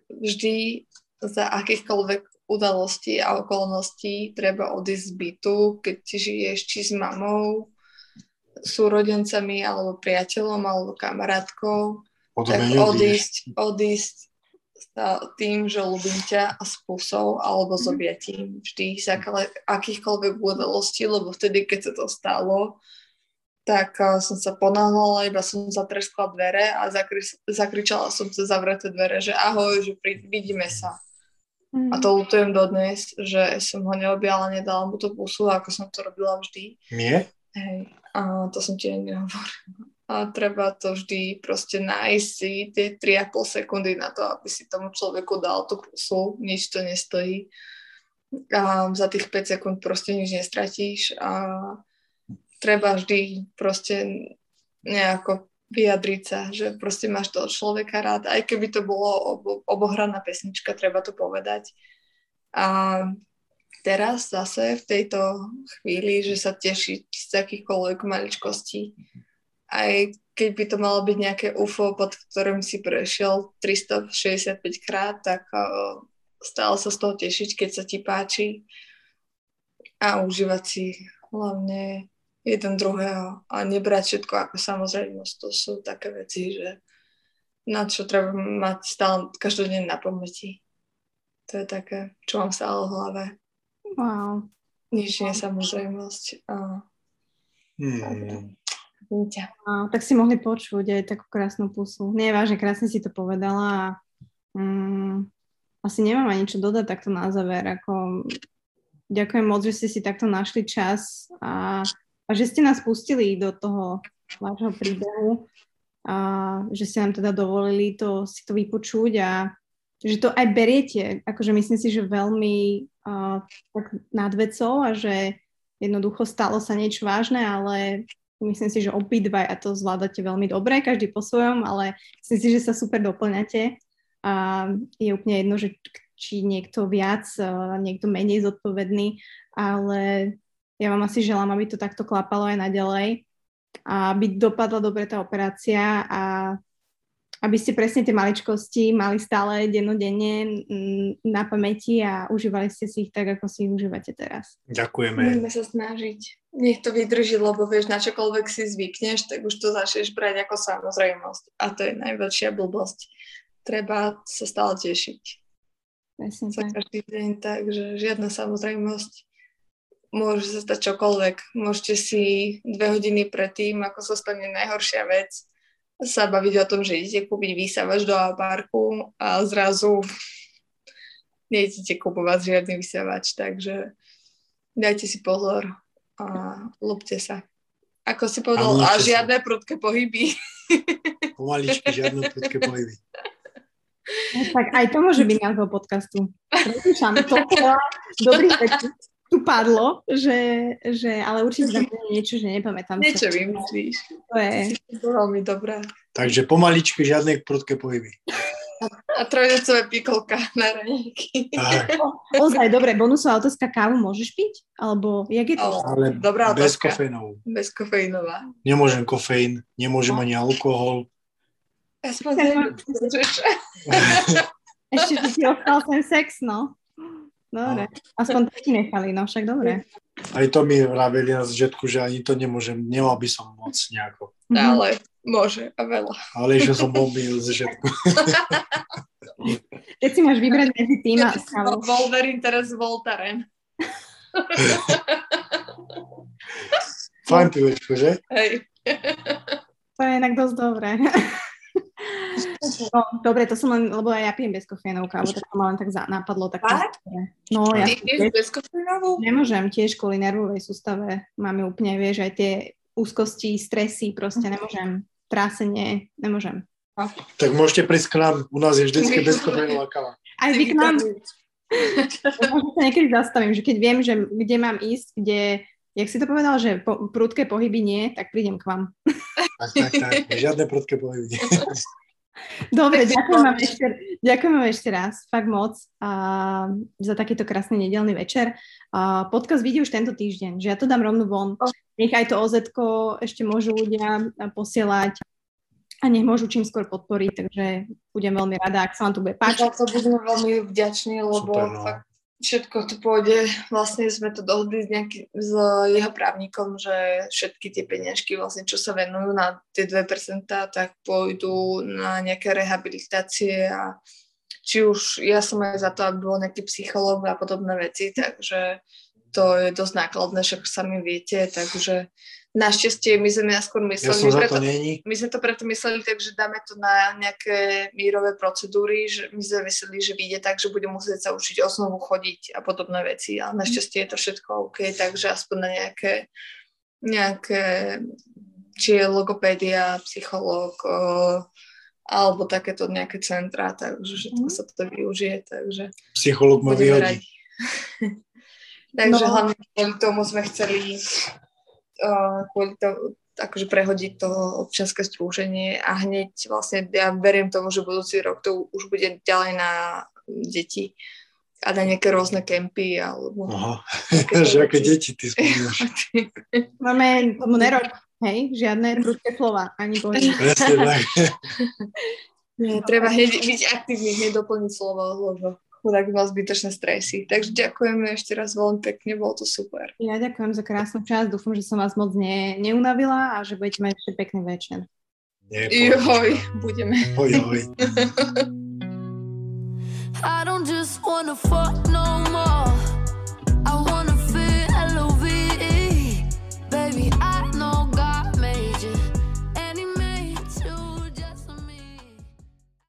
vždy za akýchkoľvek udalostí a okolností treba odísť z bytu, keď žiješ či s mamou, súrodencami, alebo priateľom, alebo kamarátkou, tak Podobne odísť, odísť tým, že ľúbim ťa a s pusou alebo s objatím. Vždy z akýchkoľvek udalostí, lebo vtedy, keď sa to stalo, tak eh, som sa ponáhľala, iba som zatreskla dvere a zakri- zakričala som cez zavreté dvere, že ahoj, že pri- vidíme sa. A to lutujem dodnes, že som ho neobjala, nedala mu tú pusu, ako som to robila vždy. Nie? Hej, a to som ti nehovorila. A treba to vždy proste nájsť si tie 3,5 sekundy na to, aby si tomu človeku dal tú pusu. Nič to nestojí. A za tých 5 sekúnd proste nič nestratíš a treba vždy proste nejako vyjadriť sa, že proste máš toho človeka rád. Aj keby to bolo obo- obohraná pesnička, treba to povedať. A teraz zase v tejto chvíli, že sa tešiť z akýchkoľvek maličkostí. Aj keď by to malo byť nejaké UFO, pod ktorým si prešiel 365 krát, tak stále sa z toho tešiť, keď sa ti páči a užívať si hlavne jeden druhého a nebrať všetko ako samozrejmosť. To sú také veci, že na čo treba mať stále každodenne na pamäti. To je také, čo mám stále v hlave. Wow. Nič nie je samozrejmosť. A Hmm. Wow, tak si mohli počuť aj takú krásnu pusu. Nie, vážne, krásne si to povedala a mm, asi nemám ani čo dodať takto na záver. Ako, ďakujem moc, že ste si takto našli čas a, a že ste nás pustili do toho vášho príbehu a že ste nám teda dovolili to, si to vypočuť a že to aj beriete, akože myslím si, že veľmi uh, tak nad vecou a že jednoducho stalo sa niečo vážne, ale myslím si, že obidvaj a to zvládate veľmi dobre, každý po svojom, ale myslím si, že sa super doplňate a je úplne jedno, že či niekto viac, niekto menej zodpovedný, ale ja vám asi želám, aby to takto klapalo aj naďalej a aby dopadla dobre tá operácia a aby ste presne tie maličkosti mali stále dennodenne na pamäti a užívali ste si ich tak, ako si ich užívate teraz. Ďakujeme. Budeme sa snažiť. Nech to vydrží, lebo vieš, na čokoľvek si zvykneš, tak už to začneš brať ako samozrejmosť. A to je najväčšia blbosť. Treba sa stále tešiť. Presne Za tak. každý deň, takže žiadna samozrejmosť. Môže sa stať čokoľvek. Môžete si dve hodiny predtým, ako sa stane najhoršia vec, sa baviť o tom, že idete kúpiť výsavač do parku a zrazu nejdete kúpovať žiadny vysávač, takže dajte si pozor a lúbte sa. Ako si povedal, A a, lúbte sa. žiadne prudké pohyby. <laughs> Pomaličky, žiadne prudké pohyby. No, tak aj to môže byť názov podcastu. Rozmýšľam, veľa dobrých vecí tu padlo, že, že ale určite tam bude niečo, že nepamätám Niečo vymyslíš. To je, Si to veľmi dobrá. Takže pomaličky, žiadne prudké pohyby. A trojdecové pikolka na raňajky. Ozaj, dobre, bonusová otázka, kávu môžeš piť? Alebo, jak je to? Ale Dobrá bez otázka. kofeínov. Bezkofeínová. Nemôžem kofeín, nemôžem ani alkohol. Aspoň <laughs> Ešte, ti ostal ten sex, no. Dobre. Aspoň to ti nechali, no však dobre. Aj to mi vraveli na začiatku, že ani to nemôžem, nemal by som moc nejako. Mhm. Ale môže a veľa. Ale že som bombil z začiatku. Keď si máš vybrať medzi tým a kávou. Wolverine, teraz Voltaren. Fajn pivečko, že? Hej. To je inak dosť dobré. <laughs> No, dobre, to som len, lebo aj ja pijem bez kofeínov kávu, tak to ma len tak za, napadlo. Tak to- Fakt? No, ja Ty tiež bezkofeínovú? nemôžem tiež kvôli nervovej sústave. Máme úplne, vieš, aj tie úzkosti, stresy, proste nemôžem. Trásenie, nemôžem. Tak môžete prísť k nám, u nás je vždycky bezkofeínová káva. Aj vy k nám, možno sa niekedy zastavím, že keď viem, že kde mám ísť, kde, jak si to povedal, že po, prudké pohyby nie, tak prídem k vám. Tak, tak, tak. Žiadne prudké pohyby. <laughs> Dobre, ďakujem vám ešte, ďakujem vám ešte raz, fakt moc a, za takýto krásny nedelný večer. A, podcast vidí už tento týždeň, že ja to dám rovno von. Nech aj to oz ešte môžu ľudia posielať a nech môžu čím skôr podporiť, takže budem veľmi rada, ak sa vám to bude páčiť. Páčiť. to budeme veľmi vďační, lebo Super, no. fakt všetko to pôjde, vlastne sme to dohodli s, nejaký, s jeho právnikom, že všetky tie peniažky, vlastne, čo sa venujú na tie 2%, tak pôjdu na nejaké rehabilitácie a či už ja som aj za to, aby bol nejaký psychológ a podobné veci, takže to je dosť nákladné, však sami viete, takže našťastie my sme skôr Ja mysleli, som za preto- my sme to preto mysleli tak, že dáme to na nejaké mírové procedúry, že my sme mysleli, že vyjde tak, že bude musieť sa učiť osnovu chodiť a podobné veci. A našťastie je to všetko OK, takže aspoň na nejaké, nejaké či je logopédia, psychológ, alebo takéto nejaké centra, takže všetko Mhm. sa to využije, takže Psychológ ma vyhodí. <laughs> takže No. hlavne kvôli tomu sme chceli uh, kvôli to, akože prehodiť to občianske združenie a hneď vlastne ja verím tomu, že budúci rok to už bude ďalej na deti a na nejaké rôzne kempy alebo Aha, <laughs> že aké deti ty spomínaš. <laughs> Máme tomu nerok, hej, žiadne prudké slova, ani pohyby. <laughs> Presne tak. Nie, treba hneď byť aktívny, hneď doplniť slovo, lebo chudák mal zbytočné stresy. Takže ďakujeme ešte raz veľmi pekne, bolo to super. Ja ďakujem za krásnu časť, dúfam, že som vás moc ne, neunavila a že budete mať ešte pekný večer. Joj, budeme. Oj, oj. <laughs> I don't just wanna fuck.